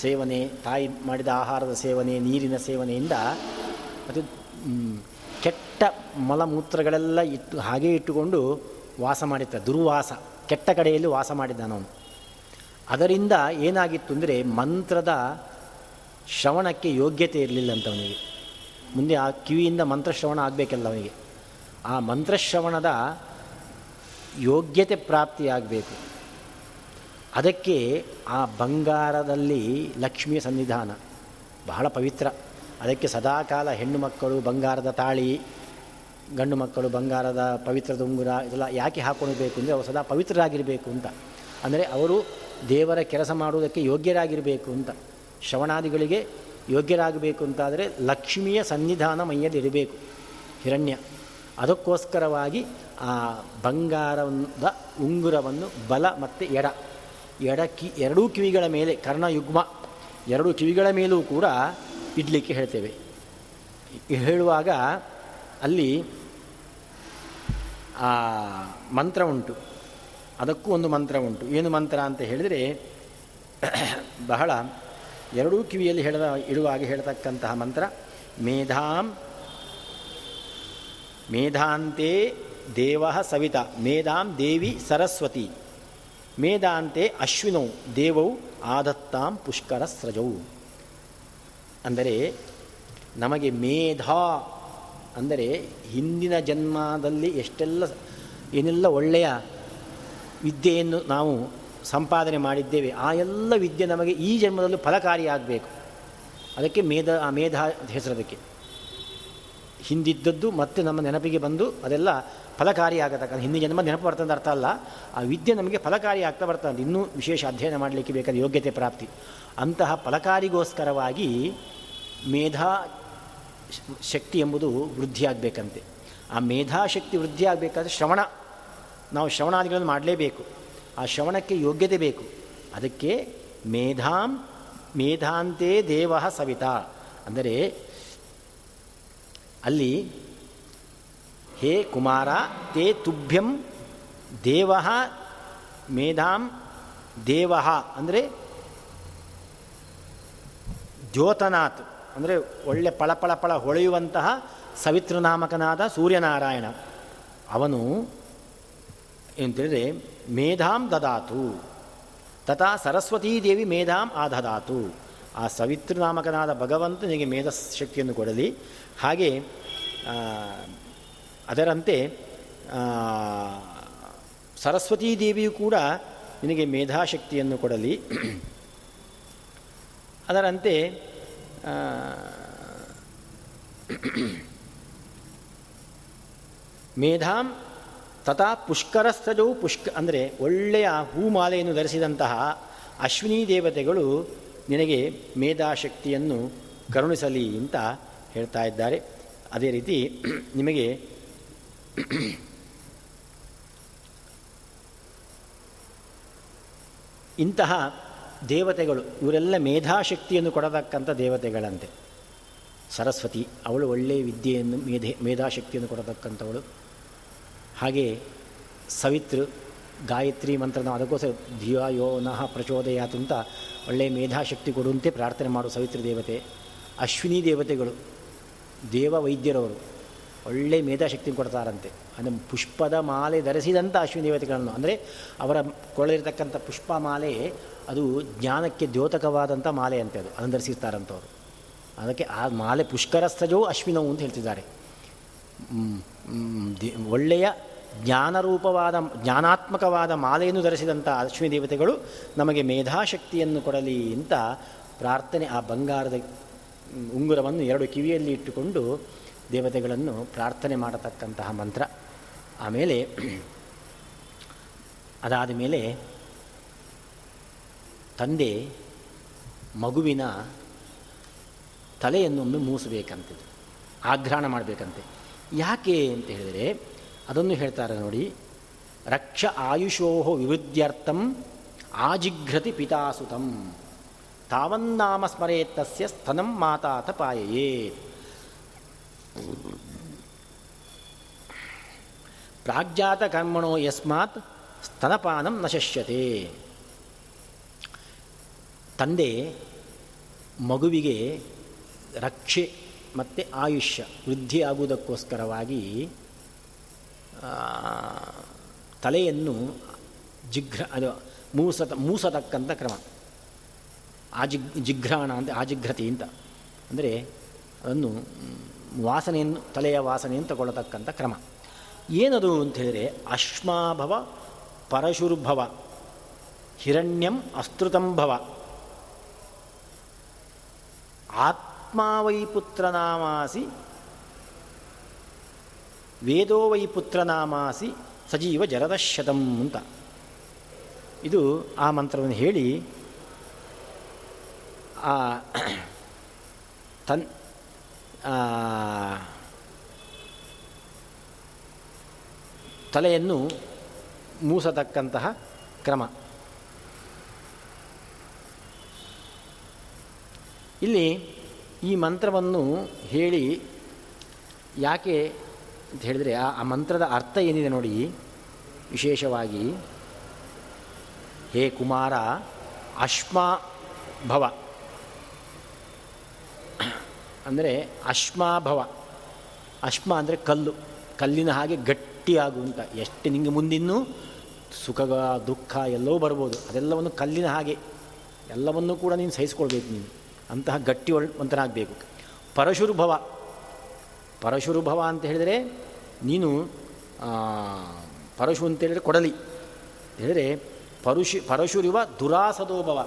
A: ಸೇವನೆ, ತಾಯಿ ಮಾಡಿದ ಆಹಾರದ ಸೇವನೆ, ನೀರಿನ ಸೇವನೆಯಿಂದ ಅದು ಕೆಟ್ಟ ಮಲಮೂತ್ರಗಳೆಲ್ಲ ಇಟ್ಟು, ಹಾಗೇ ಇಟ್ಟುಕೊಂಡು ವಾಸ ಮಾಡಿರ್ತಾರೆ, ದುರ್ವಾಸ. ಕೆಟ್ಟ ಕಡೆಯಲ್ಲಿ ವಾಸ ಮಾಡಿದ್ದಾನವನು. ಅದರಿಂದ ಏನಾಗಿತ್ತು ಅಂದರೆ ಮಂತ್ರದ ಶ್ರವಣಕ್ಕೆ ಯೋಗ್ಯತೆ ಇರಲಿಲ್ಲ ಅಂತ ಅವನಿಗೆ. ಮುಂದೆ ಆ ಕಿವಿಯಿಂದ ಮಂತ್ರಶ್ರವಣ ಆಗಬೇಕಲ್ಲ ಅವನಿಗೆ. ಆ ಮಂತ್ರಶ್ರವಣದ ಯೋಗ್ಯತೆ ಪ್ರಾಪ್ತಿಯಾಗಬೇಕು ಅದಕ್ಕೆ ಆ ಬಂಗಾರದಲ್ಲಿ ಲಕ್ಷ್ಮಿಯ ಸನ್ನಿಧಾನ. ಬಹಳ ಪವಿತ್ರ. ಅದಕ್ಕೆ ಸದಾಕಾಲ ಹೆಣ್ಣು ಮಕ್ಕಳು ಬಂಗಾರದ ತಾಳಿ ಗಂಡು ಮಕ್ಕಳು, ಬಂಗಾರದ ಪವಿತ್ರದ ಉಂಗುರ ಇದೆಲ್ಲ ಯಾಕೆ ಹಾಕೊಳ್ಬೇಕು ಅಂದರೆ ಅವರು ಸದಾ ಪವಿತ್ರರಾಗಿರಬೇಕು ಅಂತ. ಅಂದರೆ ಅವರು ದೇವರ ಕೆಲಸ ಮಾಡುವುದಕ್ಕೆ ಯೋಗ್ಯರಾಗಿರಬೇಕು ಅಂತ. ಶ್ರವಣಾದಿಗಳಿಗೆ ಯೋಗ್ಯರಾಗಬೇಕು ಅಂತಾದರೆ ಲಕ್ಷ್ಮಿಯ ಸನ್ನಿಧಾನ ಮೈಯಲ್ಲಿರಬೇಕು ಹಿರಣ್ಯ. ಅದಕ್ಕೋಸ್ಕರವಾಗಿ ಆ ಬಂಗಾರದ ಉಂಗುರವನ್ನು ಬಲ ಮತ್ತು ಎಡ. ಎಡ ಕಿ, ಎರಡೂ ಕಿವಿಗಳ ಮೇಲೆ ಕರ್ಣಯುಗ್ಮ. ಎರಡು ಕಿವಿಗಳ ಮೇಲೂ ಕೂಡ ಇಡಲಿಕ್ಕೆ ಹೇಳ್ತೇವೆ. ಹೇಳುವಾಗ ಅಲ್ಲಿ ಆ ಮಂತ್ರ ಉಂಟು. ಅದಕ್ಕೂ ಒಂದು ಮಂತ್ರ ಉಂಟು. ಏನು ಮಂತ್ರ ಅಂತ ಹೇಳಿದರೆ ಬಹಳ ಎರಡೂ ಕಿವಿಯಲ್ಲಿ ಹೇಳದ ಇಡುವಾಗ ಹೇಳ್ತಕ್ಕಂತಹ ಮಂತ್ರ. ಮೇಧಾಂ, ಮೇಧಾಂತೆ ದೇವ ಸವಿತ. ಮೇಧಾಂ ದೇವಿ ಸರಸ್ವತಿ. ಮೇಧಾಂತೆ ಅಶ್ವಿನೌ. ದೇವೌ ಆದತ್ತಾಂ ಪುಷ್ಕರ ಸ್ರಜೌ ಅಂದರೆ ನಮಗೆ ಮೇಧಾ ಅಂದರೆ ಹಿಂದಿನ ಜನ್ಮದಲ್ಲಿ ಎಷ್ಟೆಲ್ಲ ಏನೆಲ್ಲ ಒಳ್ಳೆಯ ವಿದ್ಯೆಯನ್ನು ನಾವು ಸಂಪಾದನೆ ಮಾಡಿದ್ದೇವೆ, ಆ ಎಲ್ಲ ವಿದ್ಯೆ ನಮಗೆ ಈ ಜನ್ಮದಲ್ಲೂ ಫಲಕಾರಿಯಾಗಬೇಕು. ಅದಕ್ಕೆ ಮೇಧ, ಆ ಮೇಧ ಹೆಸರದಕ್ಕೆ ಹಿಂದಿದ್ದದ್ದು ಮತ್ತೆ ನಮ್ಮ ನೆನಪಿಗೆ ಬಂದು ಅದೆಲ್ಲ ಫಲಕಾರಿಯಾಗತಕ್ಕಂಥ, ಹಿಂದಿನ ಜನ್ಮ ನೆನಪು ಬರ್ತಂತ ಅರ್ಥ ಅಲ್ಲ, ಆ ವಿದ್ಯೆ ನಮಗೆ ಫಲಕಾರಿ ಆಗ್ತಾ ಬರ್ತದೆ ಇನ್ನೂ ವಿಶೇಷ ಅಧ್ಯಯನ ಮಾಡಲಿಕ್ಕೆ ಬೇಕಾದ ಯೋಗ್ಯತೆ, ಪ್ರಾಪ್ತಿ. ಅಂತಹ ಫಲಕಾರಿಗೋಸ್ಕರವಾಗಿ ಮೇಧಾ ಶಕ್ತಿ ಎಂಬುದು ವೃದ್ಧಿಯಾಗಬೇಕಂತೆ. ಆ ಮೇಧಾಶಕ್ತಿ ವೃದ್ಧಿ ಆಗಬೇಕಾದ್ರೆ ಶ್ರವಣ. ನಾವು ಶ್ರವಣಾದಿಗಳನ್ನು ಮಾಡಲೇಬೇಕು. ಆ ಶ್ರವಣಕ್ಕೆ ಯೋಗ್ಯತೆ ಬೇಕು. ಅದಕ್ಕೆ ಮೇಧಾಂ, ಮೇಧಾಂತೆ ದೇವ ಸವಿತಾ. ಅಂದರೆ ಅಲ್ಲಿ ಹೇ ಕುಮಾರ, ತೇ ತುಭ್ಯಂ ದೇವ, ಮೇಧಾಂ ದೇವ. ಅಂದರೆ ದ್ಯೋತನಾಥ್ ಅಂದರೆ ಒಳ್ಳೆ ಪಳಪಳ ಪಳ ಹೊಳೆಯುವಂತಹ ಸವಿತೃನಾಮಕನಾದ ಸೂರ್ಯನಾರಾಯಣ. ಅವನು ಎಂತೇಳಿದರೆ ಮೇಧಾಂ ದದಾತು. ತಥಾ ಸರಸ್ವತೀದೇವಿ ಮೇಧಾಂ ಆದದಾತು. ಆ ಸವಿತೃನಾಮಕನಾದ ಭಗವಂತನಿಗೆ ಮೇಧ ಶಕ್ತಿಯನ್ನು ಕೊಡಲಿ. ಹಾಗೆ ಅದರಂತೆ ಸರಸ್ವತೀ ದೇವಿಯು ಕೂಡ ನಿನಗೆ ಮೇಧಾಶಕ್ತಿಯನ್ನು ಕೊಡಲಿ. ಅದರಂತೆ ಮೇಧಾಂ ತಥಾ ಪುಷ್ಕರಸ್ಥಜವು ಪುಷ್ಕ, ಅಂದರೆ ಒಳ್ಳೆಯ ಹೂಮಾಲೆಯನ್ನು ಧರಿಸಿದಂತಹ ಅಶ್ವಿನಿ ದೇವತೆಗಳು ನಿನಗೆ ಮೇಧಾಶಕ್ತಿಯನ್ನು ಕರುಣಿಸಲಿ ಅಂತ ಹೇಳ್ತಾ ಇದ್ದಾರೆ. ಅದೇ ರೀತಿ ನಿಮಗೆ ಇಂತಹ ದೇವತೆಗಳು, ಇವರೆಲ್ಲ ಮೇಧಾಶಕ್ತಿಯನ್ನು ಕೊಡತಕ್ಕಂಥ ದೇವತೆಗಳಂತೆ. ಸರಸ್ವತಿ, ಅವಳು ಒಳ್ಳೆಯ ವಿದ್ಯೆಯನ್ನು, ಮೇಧೆ, ಮೇಧಾಶಕ್ತಿಯನ್ನು ಕೊಡತಕ್ಕಂಥವಳು. ಹಾಗೆ ಸವಿತೃ, ಗಾಯತ್ರಿ ಮಂತ್ರ ಅದಕ್ಕೋಸ್ಕರ ಧಿಯಾ ಯೋ ನಃ ಪ್ರಚೋದಯಾತ್ ಅಂತ ಒಳ್ಳೆಯ ಮೇಧಾಶಕ್ತಿ ಕೊಡುವಂತೆ ಪ್ರಾರ್ಥನೆ ಮಾಡು ಸವಿತೃ ದೇವತೆ. ಅಶ್ವಿನಿ ದೇವತೆಗಳು ದೇವ ವೈದ್ಯರವರು ಒಳ್ಳೆಯ ಮೇಧಾಶಕ್ತಿ ಕೊಡ್ತಾರಂತೆ. ಅಂದರೆ ಪುಷ್ಪದ ಮಾಲೆ ಧರಿಸಿದಂಥ ಅಶ್ವಿನಿ ದೇವತೆಗಳನ್ನು. ಅಂದರೆ ಅವರ ಕೊಳ್ಳಿರತಕ್ಕಂಥ ಪುಷ್ಪ ಮಾಲೆ ಅದು ಜ್ಞಾನಕ್ಕೆ ದ್ಯೋತಕವಾದಂಥ ಮಾಲೆ ಅಂತೆ ಅದು ಅದನ್ನು ಅದಕ್ಕೆ ಆ ಮಾಲೆ ಪುಷ್ಕರಸ್ಥಜೋ ಅಶ್ವಿನವು ಅಂತ ಹೇಳ್ತಿದ್ದಾರೆ. ಒಳ್ಳೆಯ ಜ್ಞಾನರೂಪವಾದ, ಜ್ಞಾನಾತ್ಮಕವಾದ ಮಾಲೆಯನ್ನು ಧರಿಸಿದಂಥ ಅಶ್ವಿನಿ ದೇವತೆಗಳು ನಮಗೆ ಮೇಧಾಶಕ್ತಿಯನ್ನು ಕೊಡಲಿ ಅಂತ ಪ್ರಾರ್ಥನೆ ಆ ಬಂಗಾರದ ಉಂಗುರವನ್ನು ಎರಡು ಕಿವಿಯಲ್ಲಿ ಇಟ್ಟುಕೊಂಡು ದೇವತೆಗಳನ್ನು ಪ್ರಾರ್ಥನೆ ಮಾಡತಕ್ಕಂತಹ ಮಂತ್ರ. ಆಮೇಲೆ, ಅದಾದ ಮೇಲೆ ತಂದೆ ಮಗುವಿನ ತಲೆಯನ್ನೊಮ್ಮೆ ಮೂಸಬೇಕಂತೆ ಆಘ್ರಾಣ ಮಾಡಬೇಕಂತೆ. ಯಾಕೆ ಅಂತ ಹೇಳಿದರೆ, ಅದನ್ನು ಹೇಳ್ತಾರೆ ನೋಡಿ, ರಕ್ಷ ಆಯುಷೋ ವಿವೃದ್ಧ್ಯರ್ಥಂ ಆಜಿಘ್ರತಿ ಪಿತಾಸುತಂ, ತಾವನ್ನಾಮ ಸ್ಮರೇತ್ತಸ್ಯ ಸ್ತನಂ ಮಾತಾತ ಪಾಯೇ ಪ್ರಾಜ್ಞಾತ ಕರ್ಮಣೋ ಯಸ್ಮಾತ್ ಸ್ತನಪಾನಂ ನಶಶ್ಯತೆ ತಂದೆ ಮಗುವಿಗೆ ರಕ್ಷೆ ಮತ್ತು ಆಯುಷ್ಯ ವೃದ್ಧಿಯಾಗುವುದಕ್ಕೋಸ್ಕರವಾಗಿ ತಲೆಯನ್ನು ಜಿಘ್ರ, ಅದು ಮೂಸತ ಮೂಸತಕ್ಕಂಥ ಕ್ರಮ. ಆಜಿಗ್ ಜಿಘ್ರಾಣ ಅಂತ, ಆಜಿಘ್ರತಿ ಅಂತ. ಅಂದರೆ ಅದನ್ನು ವಾಸನೆಯನ್ನು, ತಲೆಯ ವಾಸನೆಯನ್ನು ತಗೊಳ್ಳತಕ್ಕಂಥ ಕ್ರಮ. ಏನದು ಅಂತ ಹೇಳಿದರೆ, ಅಶ್ಮಾಭವ ಪರಶುರ್ಭವ, ಹಿರಣ್ಯಂ ಅಸ್ತೃತಂಭವ. ಆತ್ಮಾವೈಪುತ್ರನಾಮಾಸಿ ವೇದೋ ವೈ ಪುತ್ರನಾಮಾಸಿ ಸಜೀವ ಜರದಶತಂ ಅಂತ. ಇದು ಆ ಮಂತ್ರವನ್ನು ಹೇಳಿ, ಆ ತನ್ ತಲೆಯನ್ನು ಮೂಸತಕ್ಕಂತಹ ಕ್ರಮ. ಇಲ್ಲಿ ಈ ಮಂತ್ರವನ್ನು ಹೇಳಿ ಯಾಕೆ ಅಂತ ಹೇಳಿದರೆ ಆ ಮಂತ್ರದ ಅರ್ಥ ಏನಿದೆ ನೋಡಿ ವಿಶೇಷವಾಗಿ. ಹೇ ಕುಮಾರ, ಅಶ್ಮಾ ಭವ. ಅಂದರೆ ಅಶ್ಮಾಭವ ಅಶ್ಮ ಅಂದರೆ ಕಲ್ಲು. ಕಲ್ಲಿನ ಹಾಗೆ ಗಟ್ಟಿಯಾಗುವಂಥ ಎಷ್ಟು ನಿಮಗೆ ಮುಂದಿನ್ನೂ ಸುಖ ದುಃಖ ಎಲ್ಲವೂ ಬರ್ಬೋದು. ಅದೆಲ್ಲವನ್ನು ಕಲ್ಲಿನ ಹಾಗೆ. ಎಲ್ಲವನ್ನೂ ಕೂಡ ನೀನು ಸಹಿಸ್ಕೊಳ್ಬೇಕು ನೀನು. ಅಂತಹ ಗಟ್ಟಿ ಒಂಥರಾಗಬೇಕು ಪರಶುರುಭವ. ಪರಶುರುಭವ ಅಂತ ಹೇಳಿದರೆ ನೀನು ಪರಶು ಅಂತ ಹೇಳಿದರೆ ಕೊಡಲಿ. ಹೇಳಿದರೆ ಪರಶು ಪರಶುರಿವ ದುರಾಸದೋಭವ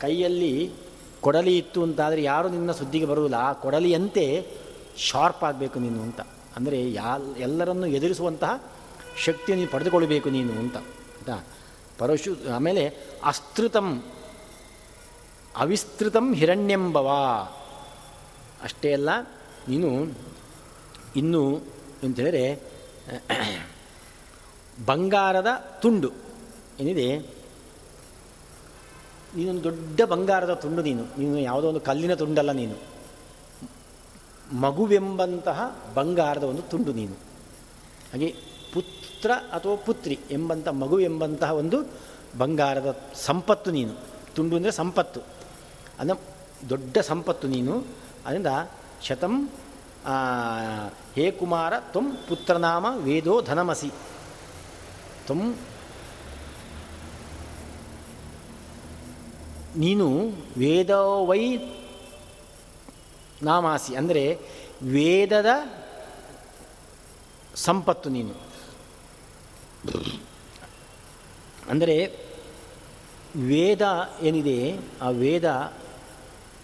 A: ಕೈಯಲ್ಲಿ ಕೊಡಲಿ ಇತ್ತು ಅಂತಾದರೆ ಯಾರು ನಿನ್ನ ಸುದ್ದಿಗೆ ಬರುವುದಿಲ್ಲ. ಆ ಕೊಡಲಿಯಂತೆ ಶಾರ್ಪ್ ಆಗಬೇಕು ನೀನು ಅಂತ. ಅಂದರೆ ಯಾ ಎಲ್ಲರನ್ನು ಎದುರಿಸುವಂತಹ ಶಕ್ತಿಯನ್ನು ಪಡೆದುಕೊಳ್ಬೇಕು ನೀನು ಅಂತ. ಆಯಿತಾ? ಪರಶು, ಆಮೇಲೆ ಅಸ್ತೃತಂ ಅವಿಸ್ತೃತಂ ಹಿರಣ್ಯಂಬವ. ಅಷ್ಟೇ ಅಲ್ಲ, ನೀನು ಇನ್ನು ಅಂತೇಳಿದರೆ ಬಂಗಾರದ ತುಂಡು. ಏನಿದೆ? ನೀನೊಂದು ದೊಡ್ಡ ಬಂಗಾರದ ತುಂಡು ನೀನು. ನೀನು ಯಾವುದೋ ಒಂದು ಕಲ್ಲಿನ ತುಂಡಲ್ಲ ನೀನು. ಮಗುವೆಂಬಂತಹ ಬಂಗಾರದ ಒಂದು ತುಂಡು ನೀನು. ಹಾಗೆ ಪುತ್ರ ಅಥವಾ ಪುತ್ರಿ ಎಂಬಂಥ ಮಗು ಎಂಬಂತಹ ಒಂದು ಬಂಗಾರದ ಸಂಪತ್ತು ನೀನು. ತುಂಡು ಅಂದರೆ ಸಂಪತ್ತು. ಅಂದರೆ ದೊಡ್ಡ ಸಂಪತ್ತು ನೀನು. ಅದರಿಂದ ಶತಂ ಹೇ ಕುಮಾರ, ತ್ವಂ ಪುತ್ರನಾಮ ವೇದೋ ಧನಮಸಿ. ತ್ವಂ ನೀನು ವೇದೋ ವೈ ನಾಮಾಸಿ. ಅಂದರೆ ವೇದದ ಸಂಪತ್ತು ನೀನು. ಅಂದರೆ ವೇದ ಏನಿದೆ? ಆ ವೇದ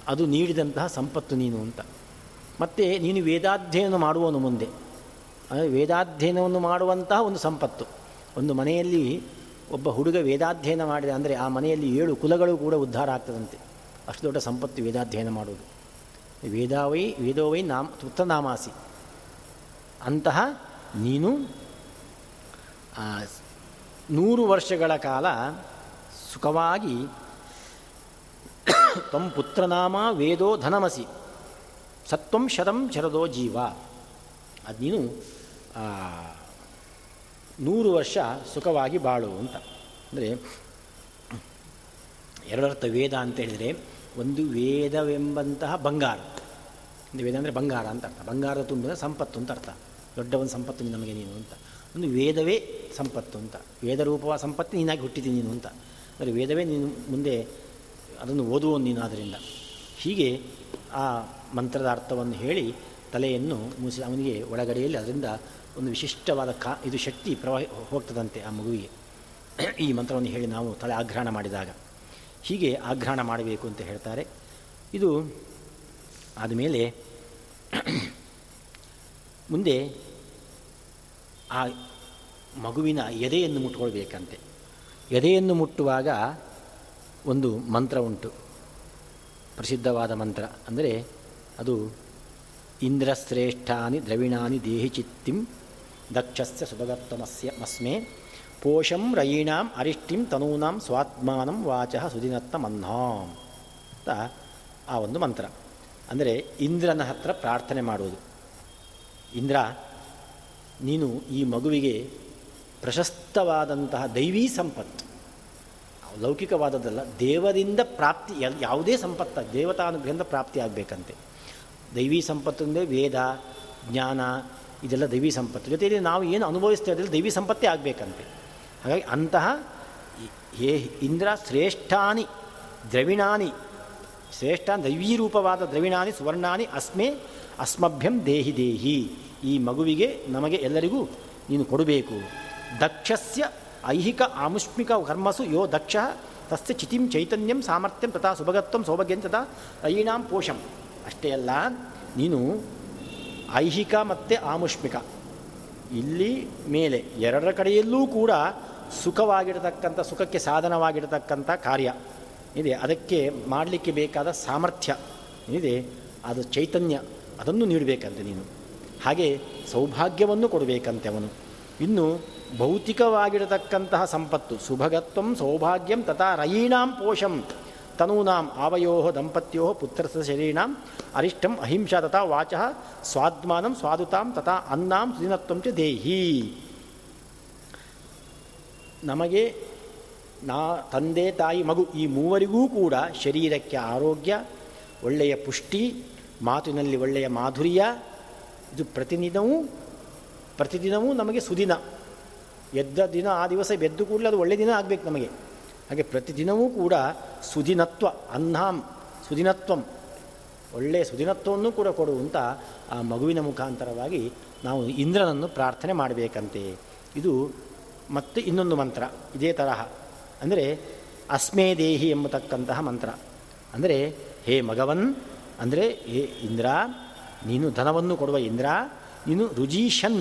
A: ಅದು ನೀಡಿದಂತಹ ಸಂಪತ್ತು ನೀನು ಅಂತ. ಮತ್ತು ನೀನು ವೇದಾಧ್ಯಯನ ಮಾಡುವನು ಮುಂದೆ. ವೇದಾಧ್ಯಯನವನ್ನು ಮಾಡುವಂತಹ ಒಂದು ಸಂಪತ್ತು. ಒಂದು ಮನೆಯಲ್ಲಿ ಒಬ್ಬ ಹುಡುಗ ವೇದಾಧ್ಯಯನ ಮಾಡಿದ ಅಂದರೆ ಆ ಮನೆಯಲ್ಲಿ ಏಳು ಕುಲಗಳು ಕೂಡ ಉದ್ಧಾರ ಆಗ್ತದಂತೆ. ಅಷ್ಟು ದೊಡ್ಡ ಸಂಪತ್ತು ವೇದಾಧ್ಯಯನ ಮಾಡುವುದು. ವೇದಾವೈ, ವೇದೋವೈ ನಾಮ, ತೃಪ್ತನಾಮಾಸಿ. ಅಂತಹ ನೀನು ನೂರು ವರ್ಷಗಳ ಕಾಲ ಸುಖವಾಗಿ ತ್ವಂ ಪುತ್ರನಾಮ ವೇದೋ ಧನಮಸಿ. ಸತ್ವಂ ಶತಂ ಶರದೋ ಜೀವ. ಅದು ನೀನು ನೂರು ವರ್ಷ ಸುಖವಾಗಿ ಬಾಳು ಅಂತ. ಅಂದರೆ, ಎರಡರ್ಥ ವೇದ ಅಂತ ಹೇಳಿದರೆ ಒಂದು ವೇದವೆಂಬಂತಹ ಬಂಗಾರ. ಒಂದು ವೇದ ಅಂದರೆ ಬಂಗಾರ ಅಂತ ಅರ್ಥ. ಬಂಗಾರದ ತುಂಬಿದ ಸಂಪತ್ತು ಅಂತ ಅರ್ಥ. ದೊಡ್ಡ ಒಂದು ಸಂಪತ್ತು ನಮಗೆ ನೀನು ಅಂತ. ಒಂದು ವೇದವೇ ಸಂಪತ್ತು ಅಂತ. ವೇದ ರೂಪವ ಸಂಪತ್ತು ನೀನಾಗಿ ಹುಟ್ಟಿದ್ದೀನಿ ನೀನು ಅಂತ. ಅಂದರೆ ವೇದವೇ ನೀನು ಮುಂದೆ ಅದನ್ನು ಓದುವ ನೀನು ಆದ್ದರಿಂದ ಹೀಗೆ ಆ ಮಂತ್ರದ ಅರ್ಥವನ್ನು ಹೇಳಿ ತಲೆಯನ್ನು ಮುಸಿ, ಅವನಿಗೆ ಒಳಗಡೆಯಲ್ಲಿ ಅದರಿಂದ ಒಂದು ವಿಶಿಷ್ಟವಾದ ಕಾ, ಇದು ಶಕ್ತಿ ಪ್ರವಾಹ ಹೋಗ್ತದಂತೆ ಆ ಮಗುವಿಗೆ. ಈ ಮಂತ್ರವನ್ನು ಹೇಳಿ ನಾವು ತಲೆ ಆಗ್ರಹಣ ಮಾಡಿದಾಗ. ಹೀಗೆ ಆಗ್ರಹಣ ಮಾಡಬೇಕು ಅಂತ ಹೇಳ್ತಾರೆ. ಇದು ಆದಮೇಲೆ ಮುಂದೆ ಆ ಮಗುವಿನ ಎದೆಯನ್ನು ಮುಟ್ಕೊಳ್ಬೇಕಂತೆ. ಎದೆಯನ್ನು ಮುಟ್ಟುವಾಗ ಒಂದು ಮಂತ್ರ ಉಂಟು. ಪ್ರಸಿದ್ಧವಾದ ಮಂತ್ರ. ಅಂದರೆ ಅದು ಇಂದ್ರಶ್ರೇಷ್ಠಾನಿ ದ್ರವಿಣಾನಿ ದೇಹಿ ಚಿತ್ತಿಂ ದಕ್ಷಸ್ಯ ಸುಭಗತ್ವಮಸ್ಯ ಮಸ್ಮೆ ಪೋಷಂ ರಯೀಣಾಂ ಅರಿಷ್ಟಿಂ ತನೂನಾಂ ಸ್ವಾತ್ಮಾನಂ ವಾಚ ಸುದಿನತ್ತ ಮನ್ನಾಂ ಅಂತ ಆ ಒಂದು ಮಂತ್ರ. ಅಂದರೆ ಇಂದ್ರನ ಹತ್ರ ಪ್ರಾರ್ಥನೆ ಮಾಡುವುದು. ಇಂದ್ರ, ನೀನು ಈ ಮಗುವಿಗೆ ಪ್ರಶಸ್ತವಾದಂತಹ ದೈವೀ ಸಂಪತ್ತು. ಲೌಕಿಕವಾದದ್ದಲ್ಲ, ದೇವರಿಂದ ಪ್ರಾಪ್ತಿ ಯಾವುದೇ ಸಂಪತ್ತ, ದೇವತಾನುಗ್ರಹದಿಂದ ಪ್ರಾಪ್ತಿ ಆಗಬೇಕಂತೆ. ದೈವಿ ಸಂಪತ್ತು ಅಂದರೆ ವೇದ, ಜ್ಞಾನ, ಇದೆಲ್ಲ ದೈವಿ ಸಂಪತ್ತು. ಜೊತೆಯಲ್ಲಿ ನಾವು ಏನು ಅನುಭವಿಸ್ತೇವೆ ಅದರಲ್ಲಿ ದೈವಿ ಸಂಪತ್ತೇ ಆಗಬೇಕಂತೆ. ಹಾಗಾಗಿ ಅಂತಹ ಹೇ ಇಂದ್ರ ಶ್ರೇಷ್ಠಾನಿ ದ್ರವಿಣಾನಿ, ಶ್ರೇಷ್ಠ, ದೈವೀರೂಪವಾದ ದ್ರವಿಣಾನಿ, ಸುವರ್ಣಾನಿ, ಅಸ್ಮೆ, ಅಸ್ಮಭ್ಯಂ ದೇಹಿ ದೇಹಿ. ಈ ಮಗುವಿಗೆ ನಮಗೆ ಎಲ್ಲರಿಗೂ ನೀನು ಕೊಡಬೇಕು. ದಕ್ಷಸ್ಯ ಐಹಿಕ ಆಮುಷ್ಮಿಕ ಕರ್ಮಸು ಯೋ ದಕ್ಷ ತಸ್ಯ ಚಿತಿಂ ಚೈತನ್ಯಂ ಸಾಮರ್ಥ್ಯಂ ತಥಾ ಸುಭಗತ್ವಂ ಸೌಭಾಗ್ಯಂ ತಥಾ ಅಯೀಣಾಂ ಪೋಷಂ ಅಷ್ಟೇ ಅಲ್ಲ ನೀನು ಐಹಿಕ ಮತ್ತು ಆಮುಷ್ಮಿಕ। ಇಲ್ಲಿ ಮೇಲೆ, ಎರಡರ ಕಡೆಯಲ್ಲೂ ಕೂಡ ಸುಖವಾಗಿರತಕ್ಕಂಥ, ಸುಖಕ್ಕೆ ಸಾಧನವಾಗಿರತಕ್ಕಂಥ ಕಾರ್ಯ. ಇದೆ, ಅದಕ್ಕೆ ಮಾಡಲಿಕ್ಕೆ ಬೇಕಾದ ಸಾಮರ್ಥ್ಯ. ಏನಿದೆ ಅದು ಚೈತನ್ಯ. ಅದನ್ನು ನೀಡಬೇಕಂತೆ ನೀನು. ಹಾಗೆ ಸೌಭಾಗ್ಯವನ್ನು ಕೊಡಬೇಕಂತೆ ಅವನು. ಇನ್ನು ಭೌತಿಕವಾಗಿರತಕ್ಕಂತಹ ಸಂಪತ್ತು, ಸುಭಗತ್ವಂ ಸೌಭಾಗ್ಯಂ ತಥಾ ರಯೀಣಾಂ ಪೋಷಂ ತನೂನಾಂ ಆವಯೋ ದಂಪತ್ಯೋ ಪುತ್ರಸ ಶರೀಣಾಂ ಅರಿಷ್ಟಂ ಅಹಿಂಸಾ ತಥಾ ವಾಚ ಸ್ವಾದ್ಮಾನಂ ಸ್ವಾದುತಾಂ ತಥಾ ಅನ್ನಾಂ ಸುದಿನತ್ವಂ ಚ ದೇಹಿ. ನಮಗೆ ನಾ ತಂದೆ ತಾಯಿ ಮಗು ಈ ಮೂವರಿಗೂ ಕೂಡ ಶರೀರಕ್ಕೆ ಆರೋಗ್ಯ, ಒಳ್ಳೆಯ ಪುಷ್ಟಿ, ಮಾತಿನಲ್ಲಿ ಒಳ್ಳೆಯ ಮಾಧುರ್ಯ, ಇದು ಪ್ರತಿದಿನವೂ ಪ್ರತಿದಿನವೂ ನಮಗೆ ಸುದಿನ. ಎದ್ದ ದಿನ, ಆ ದಿವಸ ಎದ್ದು ಕೂಡಲೇ ಅದು ಒಳ್ಳೆಯ ದಿನ ಆಗಬೇಕು ನಮಗೆ. ಹಾಗೆ ಪ್ರತಿದಿನವೂ ಕೂಡ ಸುದಿನತ್ವ ಅನ್ನಾಂ ಸುದಿನತ್ವಂ ಒಳ್ಳೆಯ ಸುದಿನತ್ವವನ್ನು ಕೂಡ ಕೊಡುವಂಥ ಆ ಮಗುವಿನ ಮುಖಾಂತರವಾಗಿ ನಾವು ಇಂದ್ರನನ್ನು ಪ್ರಾರ್ಥನೆ ಮಾಡಬೇಕಂತೆ. ಇದು ಮತ್ತೆ ಇನ್ನೊಂದು ಮಂತ್ರ, ಇದೇ ತರಹ. ಅಂದರೆ ಅಸ್ಮೇ ದೇಹಿ ಎಂಬತಕ್ಕಂತಹ ಮಂತ್ರ. ಅಂದರೆ ಹೇ ಮಗವನ್, ಅಂದರೆ ಹೇ ಇಂದ್ರ, ನೀನು ಧನವನ್ನು ಕೊಡುವ ಇಂದ್ರ, ನೀನು ರುಜೀಶನ್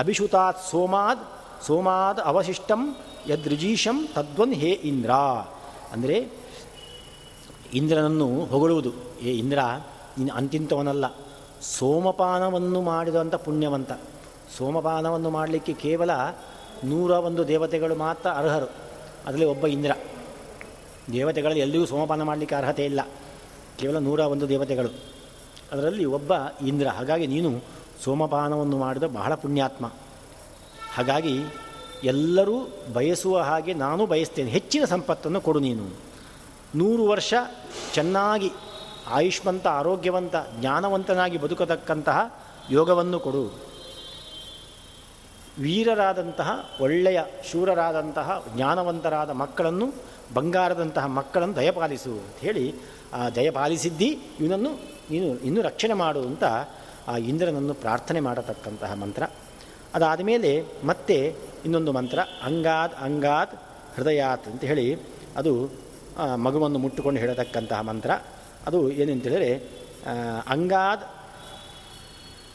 A: ಅಭಿಷುತಾತ್ ಸೋಮಾದ್ ಸೋಮಾದ್ ಅವಶಿಷ್ಟಂ ಯದ್ರಿಜೀಶಂ ತದ್ವನ್ ಹೇ ಇಂದ್ರ. ಅಂದರೆ ಇಂದ್ರನನ್ನು ಹೊಗಳುವುದು. ಏ ಇಂದ್ರ, ನೀನು ಅಂತಿಂತವನಲ್ಲ. ಸೋಮಪಾನವನ್ನು ಮಾಡಿದಂಥ ಪುಣ್ಯವಂತ. ಸೋಮಪಾನವನ್ನು ಮಾಡಲಿಕ್ಕೆ ಕೇವಲ ನೂರ ಒಂದು ದೇವತೆಗಳು ಮಾತ್ರ ಅರ್ಹರು. ಅದರಲ್ಲಿ ಒಬ್ಬ ಇಂದ್ರ. ದೇವತೆಗಳಲ್ಲಿ ಎಲ್ಲಿಯೂ ಸೋಮಪಾನ ಮಾಡಲಿಕ್ಕೆ ಅರ್ಹತೆ ಇಲ್ಲ. ಕೇವಲ ನೂರ ಒಂದು ದೇವತೆಗಳು. ಅದರಲ್ಲಿ ಒಬ್ಬ ಇಂದ್ರ. ಹಾಗಾಗಿ ನೀನು ಸೋಮಪಾನವನ್ನು ಮಾಡಿದ ಬಹಳ ಪುಣ್ಯಾತ್ಮ. ಹಾಗಾಗಿ ಎಲ್ಲರೂ ಬಯಸುವ ಹಾಗೆ ನಾನು ಬಯಸ್ತೇನೆ. ಹೆಚ್ಚಿನ ಸಂಪತ್ತನ್ನು ಕೊಡು ನೀನು. ನೂರು ವರ್ಷ ಚೆನ್ನಾಗಿ ಆಯುಷ್ಮಂತ, ಆರೋಗ್ಯವಂತ, ಜ್ಞಾನವಂತನಾಗಿ ಬದುಕತಕ್ಕಂತಹ ಯೋಗವನ್ನು ಕೊಡು. ವೀರರಾದಂತಹ, ಒಳ್ಳೆಯ, ಶೂರರಾದಂತಹ, ಜ್ಞಾನವಂತರಾದ ಮಕ್ಕಳನ್ನು, ಬಂಗಾರದಂತಹ ಮಕ್ಕಳನ್ನು ದಯಪಾಲಿಸು ಅಂತ ಹೇಳಿ ಆ ದಯಪಾಲಿಸಿದ್ದಿ ಇವನನ್ನು ನೀನು ಇನ್ನೂ ರಕ್ಷಣೆ ಮಾಡು ಅಂತ ಆ ಇಂದ್ರನನ್ನು ಪ್ರಾರ್ಥನೆ ಮಾಡತಕ್ಕಂತಹ ಮಂತ್ರ. ಅದಾದ ಮೇಲೆ ಮತ್ತೆ ಇನ್ನೊಂದು ಮಂತ್ರ, ಅಂಗಾದ್ ಅಂಗಾದ್ ಹೃದಯಾತ್ ಅಂತ ಹೇಳಿ ಅದು ಮಗುವನ್ನು ಮುಟ್ಟುಕೊಂಡು ಹೇಳತಕ್ಕಂತಹ ಮಂತ್ರ. ಅದು ಏನಂತೇಳಿದರೆ ಅಂಗಾದ್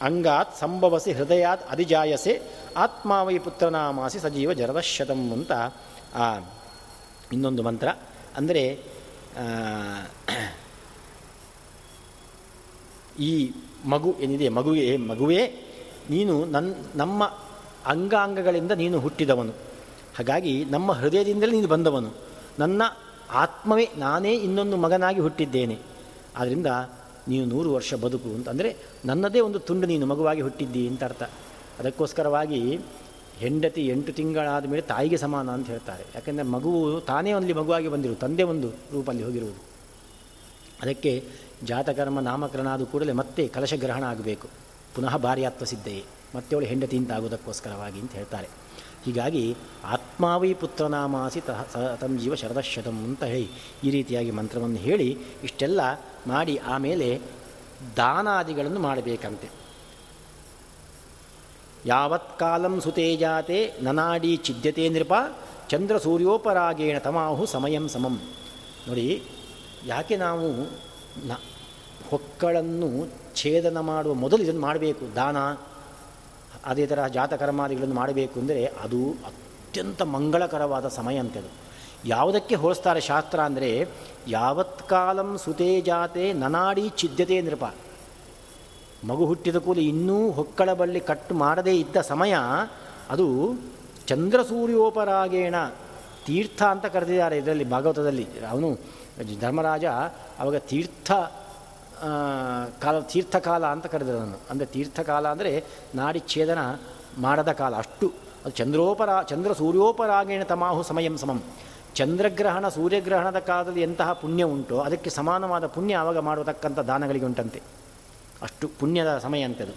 A: ಅಂಗಾತ್ ಸಂಭವಸಿ ಹೃದಯಾತ್ ಅಧಿಜಾಯಸೆ ಆತ್ಮಾವೈ ಪುತ್ರನಾಮಾಸಿ ಸಜೀವ ಜರದಶತಂ ಅಂತ ಆ ಇನ್ನೊಂದು ಮಂತ್ರ. ಅಂದರೆ ಈ ಮಗು ಏನಿದೆ? ಮಗುವೆ ಮಗುವೇ, ನೀನು ನನ್ನ ನಮ್ಮ ಅಂಗಾಂಗಗಳಿಂದ ನೀನು ಹುಟ್ಟಿದವನು. ಹಾಗಾಗಿ ನಮ್ಮ ಹೃದಯದಿಂದಲೇ ನೀನು ಬಂದವನು. ನನ್ನ ಆತ್ಮವೇ ನಾನೇ ಇನ್ನೊಂದು ಮಗನಾಗಿ ಹುಟ್ಟಿದ್ದೇನೆ. ಆದ್ದರಿಂದ ನೀನು ನೂರು ವರ್ಷ ಬದುಕು ಅಂತ ಅಂದರೆ ನನ್ನದೇ ಒಂದು ತುಂಡು ನೀನು ಮಗುವಾಗಿ ಹುಟ್ಟಿದ್ದಿ ಅಂತ ಅರ್ಥ. ಅದಕ್ಕೋಸ್ಕರವಾಗಿ ಹೆಂಡತಿ ಎಂಟು ತಿಂಗಳಾದ ಮೇಲೆ ತಾಯಿಗೆ ಸಮಾನ ಅಂತ ಹೇಳ್ತಾರೆ. ಯಾಕೆಂದರೆ ಮಗುವು ತಾನೇ ಅಲ್ಲಿ ಮಗುವಾಗಿ ಬಂದಿರು, ತಂದೆ ಒಂದು ರೂಪಲ್ಲಿ ಹೋಗಿರುವುದು. ಅದಕ್ಕೆ ಜಾತಕರ್ಮ ನಾಮಕರಣ ಆದ ಕೂಡಲೇ ಮತ್ತೆ ಕಲಶಗ್ರಹಣ ಆಗಬೇಕು ಪುನಃ ಭಾರ್ಯಾತ್ವ ಸಿದ್ಧೆಯೇ. ಮತ್ತೆ ಅವಳು ಹೆಂಡತಿ ಅಂತ ಆಗೋದಕ್ಕೋಸ್ಕರವಾಗಿ ಅಂತ ಹೇಳ್ತಾರೆ. ಹೀಗಾಗಿ ಆತ್ಮಾವೈ ಪುತ್ರನಾಮಾಸಿ ತ ತಮ್ಮ ಜೀವ ಶರದಶತಂ ಅಂತ ಹೇಳಿ ಈ ರೀತಿಯಾಗಿ ಮಂತ್ರವನ್ನು ಹೇಳಿ ಇಷ್ಟೆಲ್ಲ ಮಾಡಿ ಆಮೇಲೆ ದಾನಾದಿಗಳನ್ನು ಮಾಡಬೇಕಂತೆ. ಯಾವತ್ಕಾಲಂ ಸುತೇಜಾತೆ ನನಾಡಿ ಚಿದ್ಯತೆ ನೃಪ ಚಂದ್ರ ಸೂರ್ಯೋಪರಾಗೇಣ ತಮಾಹು ಸಮಯಂ ಸಮಂ. ನೋಡಿ, ಯಾಕೆ ನಾವು ನ ಹೊಕ್ಕಳನ್ನು ಛೇದನ ಮಾಡುವ ಮೊದಲು ಇದನ್ನು ಮಾಡಬೇಕು. ದಾನ, ಅದೇ ಥರ ಜಾತಕರ್ಮಾದಿಗಳನ್ನು ಮಾಡಬೇಕು ಅಂದರೆ ಅದು ಅತ್ಯಂತ ಮಂಗಳಕರವಾದ ಸಮಯ ಅಂತದು ಯಾವುದಕ್ಕೆ ಹೋಲಿಸ್ತಾರೆ ಶಾಸ್ತ್ರ ಅಂದರೆ ಯಾವತ್ಕಾಲಂ ಸುತೇ ಜಾತೆ ನನಾಡಿ ಛಿದ್ಯತೆ ನೃಪ ಮಗು ಹುಟ್ಟಿದ ಕೂಲಿ ಇನ್ನೂ ಹೊಕ್ಕಳ ಬಳ್ಳಿ ಕಟ್ ಮಾಡದೇ ಇದ್ದ ಸಮಯ, ಅದು ಚಂದ್ರ ಸೂರ್ಯೋಪರಾಗೇಣ ತೀರ್ಥ ಅಂತ ಕರೆದಿದ್ದಾರೆ ಇದರಲ್ಲಿ ಭಾಗವತದಲ್ಲಿ. ಅವನು ಧರ್ಮರಾಜ ಅವಾಗ ತೀರ್ಥ ಕಾಲ, ತೀರ್ಥಕಾಲ ಅಂತ ಕರೆದಿರೋನು ಅಂದರೆ ತೀರ್ಥಕಾಲ ಅಂದರೆ ನಾಡಿ ಛೇದನ ಮಾಡದ ಕಾಲ. ಅಷ್ಟು. ಅದು ಚಂದ್ರೋಪರ, ಚಂದ್ರ ಸೂರ್ಯೋಪರಾಗೇಣ ತಮಾಹು ಸಮಯಂ ಸಮಂ. ಚಂದ್ರಗ್ರಹಣ, ಸೂರ್ಯಗ್ರಹಣದ ಕಾಲದಲ್ಲಿ ಎಂತಹ ಪುಣ್ಯ ಉಂಟೋ, ಅದಕ್ಕೆ ಸಮಾನವಾದ ಪುಣ್ಯ ಆವಾಗ ಮಾಡತಕ್ಕಂಥ ದಾನಗಳಿಗೆ ಉಂಟಂತೆ. ಅಷ್ಟು ಪುಣ್ಯದ ಸಮಯ ಅಂತದು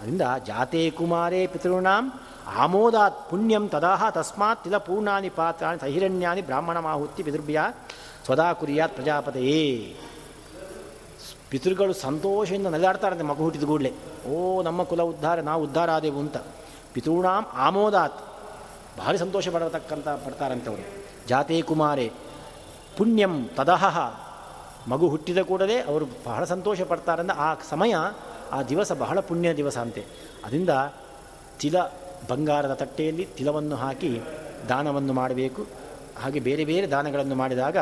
A: ಅದರಿಂದ ಜಾತೆ ಕುಮಾರೇ ಪಿತೃಣಾಂ ಆಮೋದಾತ್ ಪುಣ್ಯಂ ತದಾಹ ತಸ್ಮಾತ್ ತಿಲ ಪೂರ್ಣಾನಿ ಪಾತ್ರಾಣಿ ಸಹಿರಣ್ಯಾನಿ ಬ್ರಾಹ್ಮಣ ಮಾಹುತಿ ಪಿತೃಭ್ಯ ಸ್ವದಾ ಕುರಿಯಾತ್ ಪ್ರಜಾಪತಿಯೇ. ಪಿತೃಗಳು ಸಂತೋಷದಿಂದ ನಲಿದಾಡ್ತಾರಂತೆ ಮಗು ಹುಟ್ಟಿದ ಕೂಡಲೇ. ಓ, ನಮ್ಮ ಕುಲ ಉದ್ಧಾರ, ನಾವು ಉದ್ಧಾರ ಆದೆವು ಅಂತ. ಪಿತೃಣಾಂ ಆಮೋದಾತ್. ಭಾರಿ ಸಂತೋಷ ಪಡತಕ್ಕಂಥ ಪಡ್ತಾರಂತೆ ಅವರು ಜಾತೇ ಕುಮಾರೇ, ಪುಣ್ಯಂ ತದಹ. ಮಗು ಹುಟ್ಟಿದ ಕೂಡಲೇ ಅವರು ಬಹಳ ಸಂತೋಷ ಪಡ್ತಾರಂದ ಆ ಸಮಯ, ಆ ದಿವಸ ಬಹಳ ಪುಣ್ಯ ದಿವಸ ಅಂತೆ. ಅದರಿಂದ ತಿಲ ಬಂಗಾರದ ತಟ್ಟೆಯಲ್ಲಿ ತಿಲವನ್ನು ಹಾಕಿ ದಾನವನ್ನು ಮಾಡಬೇಕು. ಹಾಗೆ ಬೇರೆ ಬೇರೆ ದಾನಗಳನ್ನು ಮಾಡಿದಾಗ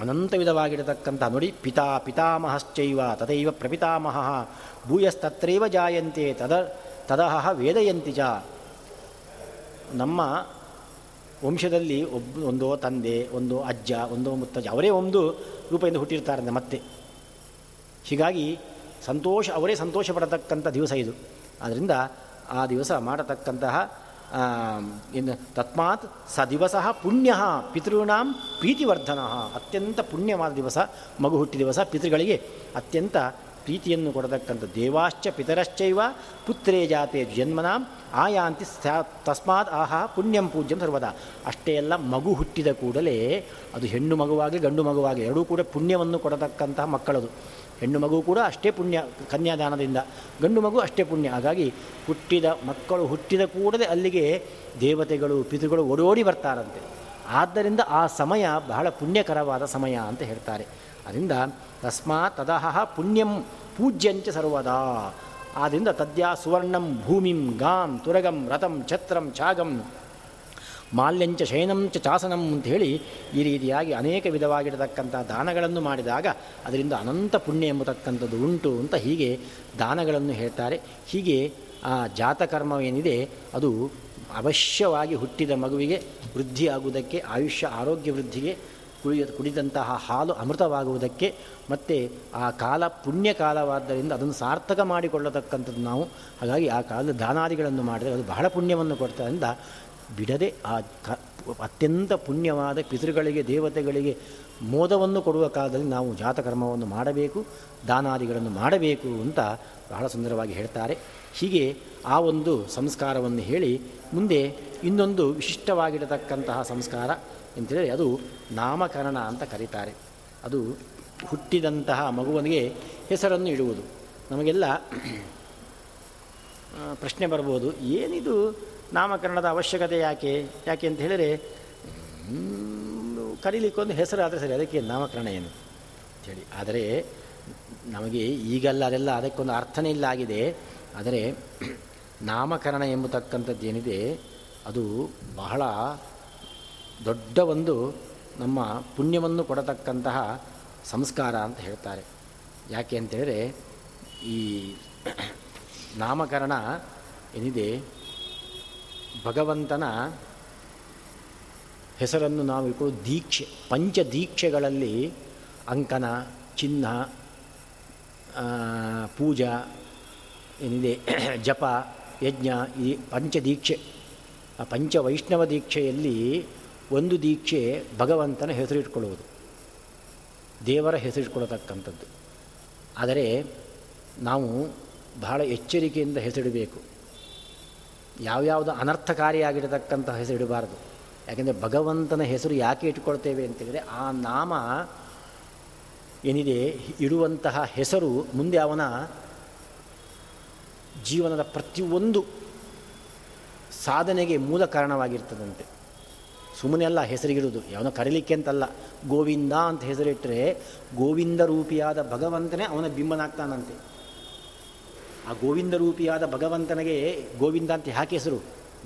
A: ಅನಂತ ವಿಧವಾಗಿರತಕ್ಕಂಥ ನೋಡಿ, ಪಿತಾ ಪಿತಾಮಹಶ್ಚೈವ ತದೈವ ಪ್ರಪಿತಾಮಹ, ಭೂಯಸ್ತತ್ರೈವ ಜಾಯಂತೆ ತದ, ತದಹ ವೇದಯಂತಿ ಜ ನಮ್ಮ ವಂಶದಲ್ಲಿ ಒಬ್ಬ, ಒಂದೋ ತಂದೆ, ಒಂದು ಅಜ್ಜ, ಒಂದೋ ಮುತ್ತಜ್ಜ, ಅವರೇ ಒಂದು ರೂಪದಿಂದ ಹುಟ್ಟಿರ್ತಾರೆ ಮತ್ತೆ. ಹೀಗಾಗಿ ಸಂತೋಷ, ಅವರೇ ಸಂತೋಷ ಪಡತಕ್ಕಂಥ ದಿವಸ ಇದು. ಆದ್ದರಿಂದ ಆ ದಿವಸ ಮಾಡತಕ್ಕಂತಹ ಇನ್ನು ತತ್ಮಾತ್ ಸ ದಿವಸ ಪುಣ್ಯ ಪಿತೃಣಾಂ ಪ್ರೀತಿವರ್ಧನ. ಅತ್ಯಂತ ಪುಣ್ಯವಾದ ದಿವಸ ಮಗು ಹುಟ್ಟಿದ ದಿವಸ ಪಿತೃಗಳಿಗೆ ಅತ್ಯಂತ ಪ್ರೀತಿಯನ್ನು ಕೊಡತಕ್ಕಂಥ ದೇವಾಶ್ಚ ಪಿತರಶ್ಚೈವ ಪುತ್ರೇ ಜಾತೆ ಜನ್ಮನಾಂ ಆಯಾಂತಿ ತಸ್ಮಾತ್ ಆಹಾ ಪುಣ್ಯಂ ಪೂಜ್ಯಂ ಸರ್ವದಾ. ಅಷ್ಟೇ ಎಲ್ಲ ಮಗು ಹುಟ್ಟಿದ ಕೂಡಲೇ ಅದು ಹೆಣ್ಣು ಮಗುವಾಗಿ ಗಂಡು ಮಗುವಾಗಿ ಎರಡೂ ಕೂಡ ಪುಣ್ಯವನ್ನು ಕೊಡತಕ್ಕಂತಹ ಮಕ್ಕಳದು. ಹೆಣ್ಣು ಮಗು ಕೂಡ ಅಷ್ಟೇ ಪುಣ್ಯ, ಕನ್ಯಾದಾನದಿಂದ. ಗಂಡು ಮಗು ಅಷ್ಟೇ ಪುಣ್ಯ. ಹಾಗಾಗಿ ಹುಟ್ಟಿದ ಮಕ್ಕಳು ಹುಟ್ಟಿದ ಕೂಡಲೇ ಅಲ್ಲಿಗೆ ದೇವತೆಗಳು, ಪಿತೃಗಳು ಓಡೋಡಿ ಬರ್ತಾರಂತೆ. ಆದ್ದರಿಂದ ಆ ಸಮಯ ಬಹಳ ಪುಣ್ಯಕರವಾದ ಸಮಯ ಅಂತ ಹೇಳ್ತಾರೆ. ಅದರಿಂದ ತಸ್ಮಾತ್ ತದಹ ಪುಣ್ಯಂ ಪೂಜ್ಯಂಚ ಸರ್ವದಾ. ಆದ್ದರಿಂದ ತದ್ಯಾ ಸುವರ್ಣಂ ಭೂಮಿಂ ಗಾಂ ತುರಗಂ ರಥಂ ಛತ್ರಂ ಛಾಗಂ ಮಾಲ್ಯಂಚ ಶಯನಂಚ ಚಾಸನಂ ಅಂತ ಹೇಳಿ ಈ ರೀತಿಯಾಗಿ ಅನೇಕ ವಿಧವಾಗಿರತಕ್ಕಂಥ ದಾನಗಳನ್ನು ಮಾಡಿದಾಗ ಅದರಿಂದ ಅನಂತ ಪುಣ್ಯ ಎಂಬತಕ್ಕಂಥದ್ದು ಉಂಟು ಅಂತ ಹೀಗೆ ದಾನಗಳನ್ನು ಹೇಳ್ತಾರೆ. ಹೀಗೆ ಆ ಜಾತಕರ್ಮವೇನಿದೆ, ಅದು ಅವಶ್ಯವಾಗಿ ಹುಟ್ಟಿದ ಮಗುವಿಗೆ ವೃದ್ಧಿಯಾಗುವುದಕ್ಕೆ, ಆಯುಷ್ಯ ಆರೋಗ್ಯ ವೃದ್ಧಿಗೆ ಕುಡಿಯ ಕುಡಿದಂತಹ ಹಾಲು ಅಮೃತವಾಗುವುದಕ್ಕೆ ಮತ್ತು ಆ ಕಾಲ ಪುಣ್ಯ ಕಾಲವಾದ್ದರಿಂದ ಅದನ್ನು ಸಾರ್ಥಕ ಮಾಡಿಕೊಳ್ಳತಕ್ಕಂಥದ್ದು ನಾವು. ಹಾಗಾಗಿ ಆ ಕಾಲದ ದಾನಾದಿಗಳನ್ನು ಮಾಡಿದರೆ ಅದು ಬಹಳ ಪುಣ್ಯವನ್ನು ಕೊಡ್ತಾರಿಂದ ಬಿಡದೆ ಆ ಕ ಅತ್ಯಂತ ಪುಣ್ಯವಾದ ಪಿತೃಗಳಿಗೆ, ದೇವತೆಗಳಿಗೆ ಮೋದವನ್ನು ಕೊಡುವ ಕಾಲದಲ್ಲಿ ನಾವು ಜಾತಕರ್ಮವನ್ನು ಮಾಡಬೇಕು, ದಾನಾದಿಗಳನ್ನು ಮಾಡಬೇಕು ಅಂತ ಬಹಳ ಸುಂದರವಾಗಿ ಹೇಳ್ತಾರೆ. ಹೀಗೆ ಆ ಒಂದು ಸಂಸ್ಕಾರವನ್ನು ಹೇಳಿ ಮುಂದೆ ಇನ್ನೊಂದು ವಿಶಿಷ್ಟವಾಗಿರತಕ್ಕಂತಹ ಸಂಸ್ಕಾರ ಅಂತೇಳಿ ಅದು ನಾಮಕರಣ ಅಂತ ಕರೀತಾರೆ. ಅದು ಹುಟ್ಟಿದಂತಹ ಮಗುವನಿಗೆ ಹೆಸರನ್ನು ಇಡುವುದು. ನಮಗೆಲ್ಲ ಪ್ರಶ್ನೆ ಬರ್ಬೋದು, ಏನಿದು? ನಾಮಕರಣದ ಅವಶ್ಯಕತೆ ಯಾಕೆ? ಯಾಕೆ ಅಂತ ಹೇಳಿದರೆ ಕರೀಲಿಕ್ಕೊಂದು ಹೆಸರಾದರೆ ಸರಿ, ಅದಕ್ಕೆ ನಾಮಕರಣ ಏನು ಅಂಥೇಳಿ ಆದರೆ, ನಮಗೆ ಈಗಲ್ಲ, ಅದೆಲ್ಲ ಅದಕ್ಕೊಂದು ಅರ್ಥನೇ ಇಲ್ಲ ಆಗಿದೆ. ಆದರೆ, ನಾಮಕರಣ ಎಂಬತಕ್ಕಂಥದ್ದು ಏನಿದೆ ಅದು ಬಹಳ ದೊಡ್ಡ ಒಂದು ನಮ್ಮ ಪುಣ್ಯವನ್ನು ಕೊಡತಕ್ಕಂತಹ ಸಂಸ್ಕಾರ ಅಂತ ಹೇಳ್ತಾರೆ. ಯಾಕೆ ಅಂತೇಳಿದರೆ ಈ ನಾಮಕರಣ ಏನಿದೆ ಭಗವಂತನ ಹೆಸರನ್ನು ನಾವು ಇಟ್ಕೊಂಡು ದೀಕ್ಷೆ, ಪಂಚ ದೀಕ್ಷೆಗಳಲ್ಲಿ ಅಂಕನ, ಚಿನ್ನ ಪೂಜಾ, ಏನಿದೆ, ಜಪ, ಯಜ್ಞ, ಈ ಪಂಚದೀಕ್ಷೆ ಆ ಪಂಚ ವೈಷ್ಣವ ದೀಕ್ಷೆಯಲ್ಲಿ ಒಂದು ದೀಕ್ಷೆ ಭಗವಂತನ ಹೆಸರಿಟ್ಕೊಳ್ಳುವುದು. ದೇವರ ಹೆಸರಿಟ್ಕೊಳ್ಳತಕ್ಕಂಥದ್ದು ಆದರೆ ನಾವು ಬಹಳ ಎಚ್ಚರಿಕೆಯಿಂದ ಹೆಸರಿಡಬೇಕು. ಯಾವ್ಯಾವುದು ಅನರ್ಥಕಾರಿಯಾಗಿರತಕ್ಕಂಥ ಹೆಸರಿಡಬಾರದು ಯಾಕೆಂದರೆ ಭಗವಂತನ ಹೆಸರು ಯಾಕೆ ಇಟ್ಕೊಳ್ತೇವೆ ಅಂತೇಳಿದರೆ ಆ ನಾಮ ಏನಿದೆ? ಇಡುವಂತಹ ಹೆಸರು ಮುಂದೆ ಅವನ ಜೀವನದ ಪ್ರತಿಯೊಂದು ಸಾಧನೆಗೆ ಮೂಲ ಕಾರಣವಾಗಿರ್ತದಂತೆ. ಸುಮ್ಮನೆ ಅಲ್ಲ ಹೆಸರಿಗಿಡುವುದು. ಯಾವನ ಕರೀಲಿಕ್ಕೆ ಅಂತಲ್ಲ. ಗೋವಿಂದ ಅಂತ ಹೆಸರಿಟ್ಟರೆ ಗೋವಿಂದ ರೂಪಿಯಾದ ಭಗವಂತನೇ ಅವನ ಬಿಂಬನಾಗ್ತಾನಂತೆ. ಆ ಗೋವಿಂದ ರೂಪಿಯಾದ ಭಗವಂತನಿಗೆ ಗೋವಿಂದ ಅಂತ ಯಾಕೆ ಹೆಸರು?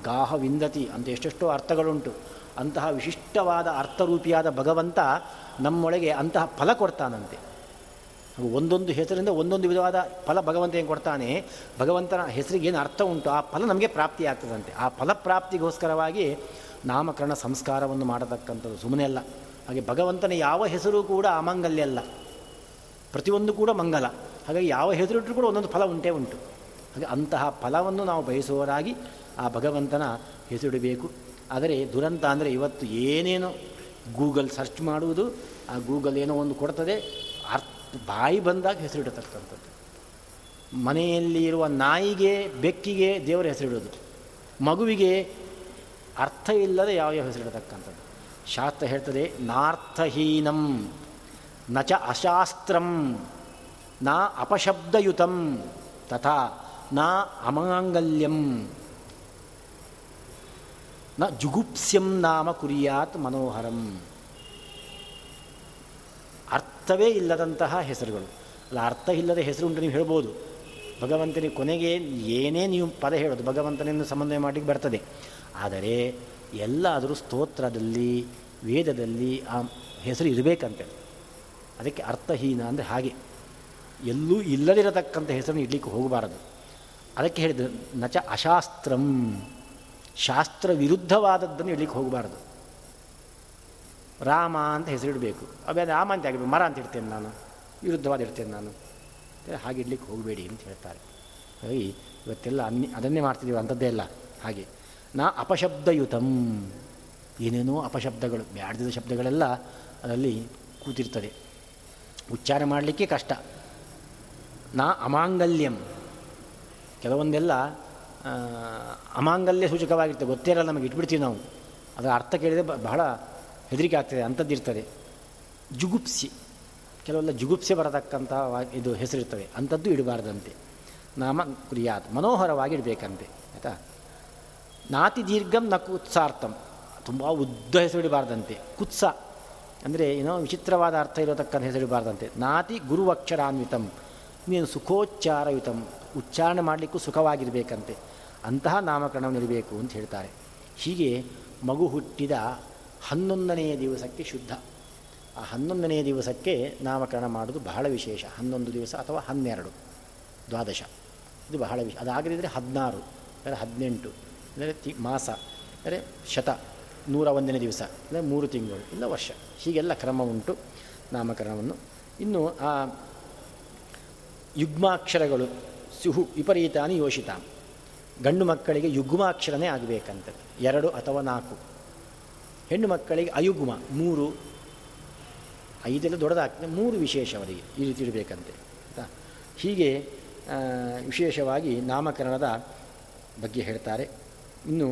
A: ಗಾಹ ವಿಂದತಿ ಅಂತ ಎಷ್ಟೆಷ್ಟೋ ಅರ್ಥಗಳುಂಟು. ಅಂತಹ ವಿಶಿಷ್ಟವಾದ ಅರ್ಥರೂಪಿಯಾದ ಭಗವಂತ ನಮ್ಮೊಳಗೆ ಅಂತಹ ಫಲ ಕೊಡ್ತಾನಂತೆ. ಒಂದೊಂದು ಹೆಸರಿಂದ ಒಂದೊಂದು ವಿಧವಾದ ಫಲ ಭಗವಂತ ಏನು ಕೊಡ್ತಾನೆ? ಭಗವಂತನ ಹೆಸರಿಗೆ ಏನು ಅರ್ಥ ಉಂಟು? ಆ ಫಲ ನಮಗೆ ಪ್ರಾಪ್ತಿ ಆಗ್ತದಂತೆ ಆ ಫಲಪ್ರಾಪ್ತಿಗೋಸ್ಕರವಾಗಿ ನಾಮಕರಣ ಸಂಸ್ಕಾರವನ್ನು ಮಾಡತಕ್ಕಂಥದ್ದು ಸುಮ್ಮನೆ ಅಲ್ಲ. ಹಾಗೆ ಭಗವಂತನ ಯಾವ ಹೆಸರು ಕೂಡ ಅಮಂಗಲ್ಯ ಅಲ್ಲ. ಪ್ರತಿಯೊಂದು ಕೂಡ ಮಂಗಲ. ಹಾಗಾಗಿ ಯಾವ ಹೆಸರಿಟ್ಟರು ಕೂಡ ಒಂದೊಂದು ಫಲ ಉಂಟೇ ಉಂಟು. ಹಾಗೆ ಅಂತಹ ಫಲವನ್ನು ನಾವು ಬಯಸುವವರಾಗಿ ಆ ಭಗವಂತನ ಹೆಸರಿಡಬೇಕು. ಆದರೆ ದುರಂತ ಅಂದರೆ ಇವತ್ತು ಏನೇನೋ ಗೂಗಲ್ ಸರ್ಚ್ ಮಾಡುವುದು, ಆ ಗೂಗಲ್ ಏನೋ ಒಂದು ಕೊಡ್ತದೆ, ಅರ್ಥ, ಬಾಯಿ ಬಂದಾಗ ಹೆಸರಿಡತಕ್ಕಂಥದ್ದು. ಮನೆಯಲ್ಲಿ ಇರುವ ನಾಯಿಗೆ, ಬೆಕ್ಕಿಗೆ ದೇವರ ಹೆಸರಿಡೋದು. ಮಗುವಿಗೆ ಅರ್ಥ ಇಲ್ಲದೆ ಯಾವ ಯಾವ ಹೆಸರಿಡತಕ್ಕಂಥದ್ದು. ಶಾಸ್ತ್ರ ಹೇಳ್ತದೆ, ನಾರ್ಥಹೀನಂ ನಚ ಅಶಾಸ್ತ್ರಂ. ನ ಅಪಶಬ್ದಯುತಂ ತಥಾ ನಾ ಅಮಾಂಗಲ್ಯಂ. ನ ಜುಗುಪ್ಸ್ಯಂ ನಾಮ ಕುರಿಯಾತ್ ಮನೋಹರಂ. ಅರ್ಥವೇ ಇಲ್ಲದಂತಹ ಹೆಸರುಗಳು. ಅಲ್ಲ, ಅರ್ಥ ಇಲ್ಲದ ಹೆಸರು ಉಂಟು ನೀವು ಹೇಳ್ಬೋದು. ಭಗವಂತನಿಗೆ ಕೊನೆಗೆ ಏನೇ ನೀವು ಪದ ಹೇಳೋದು ಭಗವಂತನಿಂದ ಸಂಬಂಧ ಮಾಡಲಿಕ್ಕೆ ಬರ್ತದೆ. ಆದರೆ ಎಲ್ಲಾದರೂ ಸ್ತೋತ್ರದಲ್ಲಿ, ವೇದದಲ್ಲಿ ಆ ಹೆಸರು ಇರಬೇಕಂತೇಳಿ ಅದಕ್ಕೆ ಅರ್ಥಹೀನ ಅಂದರೆ ಹಾಗೆ. ಎಲ್ಲೂ ಇಲ್ಲದಿರತಕ್ಕಂಥ ಹೆಸರನ್ನು ಇಡ್ಲಿಕ್ಕೆ ಹೋಗಬಾರದು. ಅದಕ್ಕೆ ಹೇಳಿದ ನಚ ಅಶಾಸ್ತ್ರಂ. ಶಾಸ್ತ್ರ ವಿರುದ್ಧವಾದದ್ದನ್ನು ಇಡ್ಲಿಕ್ಕೆ ಹೋಗಬಾರದು. ರಾಮ ಅಂತ ಹೆಸರಿಡಬೇಕು. ಅದೇ ರಾಮ ಅಂತ ಆಗಬೇಕು ಮರ ಅಂತ ಇಡ್ತೇನೆ ನಾನು. ವಿರುದ್ಧವಾದ ಇಡ್ತೇನೆ ನಾನು. ಹಾಗೆ ಇಡ್ಲಿಕ್ಕೆ ಹೋಗಬೇಡಿ ಅಂತ ಹೇಳ್ತಾರೆ. ಹಾಗಾಗಿ ಇವತ್ತೆಲ್ಲ ಅನ್ನಿ ಅದನ್ನೇ ಮಾಡ್ತಿದ್ದೀವಿ, ಅಂಥದ್ದೇ ಇಲ್ಲ ಹಾಗೆ. ನಾ ಅಪಶಬ್ದಯುತಂ. ಏನೇನೋ ಅಪಶಬ್ದಗಳು ಬ್ಯಾಡ್ದಿದ ಶಬ್ದಗಳೆಲ್ಲ ಅದರಲ್ಲಿ ಕೂತಿರ್ತದೆ. ಉಚ್ಚಾರ ಮಾಡಲಿಕ್ಕೆ ಕಷ್ಟ. ನಾ ಅಮಾಂಗಲ್ಯಂ. ಕೆಲವೊಂದೆಲ್ಲ ಅಮಾಂಗಲ್ಯ ಸೂಚಕವಾಗಿರ್ತದೆ. ಗೊತ್ತೇ ಇರಲ್ಲ ನಮಗೆ, ಇಟ್ಬಿಡ್ತೀವಿ ನಾವು. ಅದರ ಅರ್ಥ ಕೇಳಿದರೆ ಬಹಳ ಹೆದರಿಕೆ ಆಗ್ತದೆ, ಅಂಥದ್ದಿರ್ತದೆ. ಜುಗುಪ್ಸಿ. ಕೆಲವೆಲ್ಲ ಜುಗುಪ್ಸೆ ಬರತಕ್ಕಂಥ ಇದು ಹೆಸರಿರ್ತವೆ. ಅಂಥದ್ದು ಇಡಬಾರ್ದಂತೆ. ನಾಮ ಕುರಿಯಾತ್, ಮನೋಹರವಾಗಿ ಇಡಬೇಕಂತೆ, ಆಯಿತಾ? ನಾತಿ ದೀರ್ಘಂ ನ ಕುತ್ಸಾರ್ಥಂ. ತುಂಬ ಉದ್ದ ಹೆಸರಿಡಬಾರ್ದಂತೆ ಕುತ್ಸ. ಅಂದರೆ ಏನೋ ವಿಚಿತ್ರವಾದ ಅರ್ಥ ಇರತಕ್ಕಂಥ ಹೆಸರಿಡಬಾರ್ದಂತೆ ನಾತಿ ಗುರುವಕ್ಷರಾನ್ವಿತಂ. ನೀನು ಸುಖೋಚ್ಚಾರಯುತಂ, ಉಚ್ಚಾರಣೆ ಮಾಡಲಿಕ್ಕೂ ಸುಖವಾಗಿರಬೇಕಂತೆ. ಅಂತಹ ನಾಮಕರಣವನ್ನಿರಬೇಕು ಅಂತ ಹೇಳ್ತಾರೆ. ಹೀಗೆ ಮಗು ಹುಟ್ಟಿದ ಹನ್ನೊಂದನೆಯ ದಿವಸಕ್ಕೆ ಶುದ್ಧ. ಆ ಹನ್ನೊಂದನೆಯ ದಿವಸಕ್ಕೆ ನಾಮಕರಣ ಮಾಡೋದು ಬಹಳ ವಿಶೇಷ. ಹನ್ನೊಂದು ದಿವಸ ಅಥವಾ ಹನ್ನೆರಡು. ದ್ವಾದಶ. ಇದು ಬಹಳ ವಿಶೇಷ ಅದಾಗದಿದ್ದರೆ ಹದಿನಾರು ಅಂದರೆ ಹದಿನೆಂಟು ಅಂದರೆ ತಿ, ಮಾಸ ಅಂದರೆ ಶತ, ನೂರ ಒಂದನೇ ದಿವಸ ಅಂದರೆ ಮೂರು ತಿಂಗಳು, ಇಲ್ಲ ವರ್ಷ. ಹೀಗೆಲ್ಲ ಕ್ರಮ ಉಂಟು ನಾಮಕರಣವನ್ನು. ಇನ್ನು ಆ ಯುಗ್ಮಾಕ್ಷರಗಳು ಸಿಹು ವಿಪರೀತಾನಿ ಯೋಷಿತ. ಗಂಡು ಮಕ್ಕಳಿಗೆ ಯುಗ್ಮಾಕ್ಷರನೇ ಆಗಬೇಕಂತ ಎರಡು ಅಥವಾ ನಾಲ್ಕು. ಹೆಣ್ಣು ಮಕ್ಕಳಿಗೆ ಅಯುಗ್ಮ, ಮೂರು. ಐದೆಲ್ಲ ದೊಡ್ಡದಾಗ್ತದೆ. ಮೂರು ವಿಶೇಷ ಅವರಿಗೆ ಈ ರೀತಿ ಇಡಬೇಕಂತೆ. ಹೀಗೆ ವಿಶೇಷವಾಗಿ ನಾಮಕರಣದ ಬಗ್ಗೆ ಹೇಳ್ತಾರೆ. ಇನ್ನು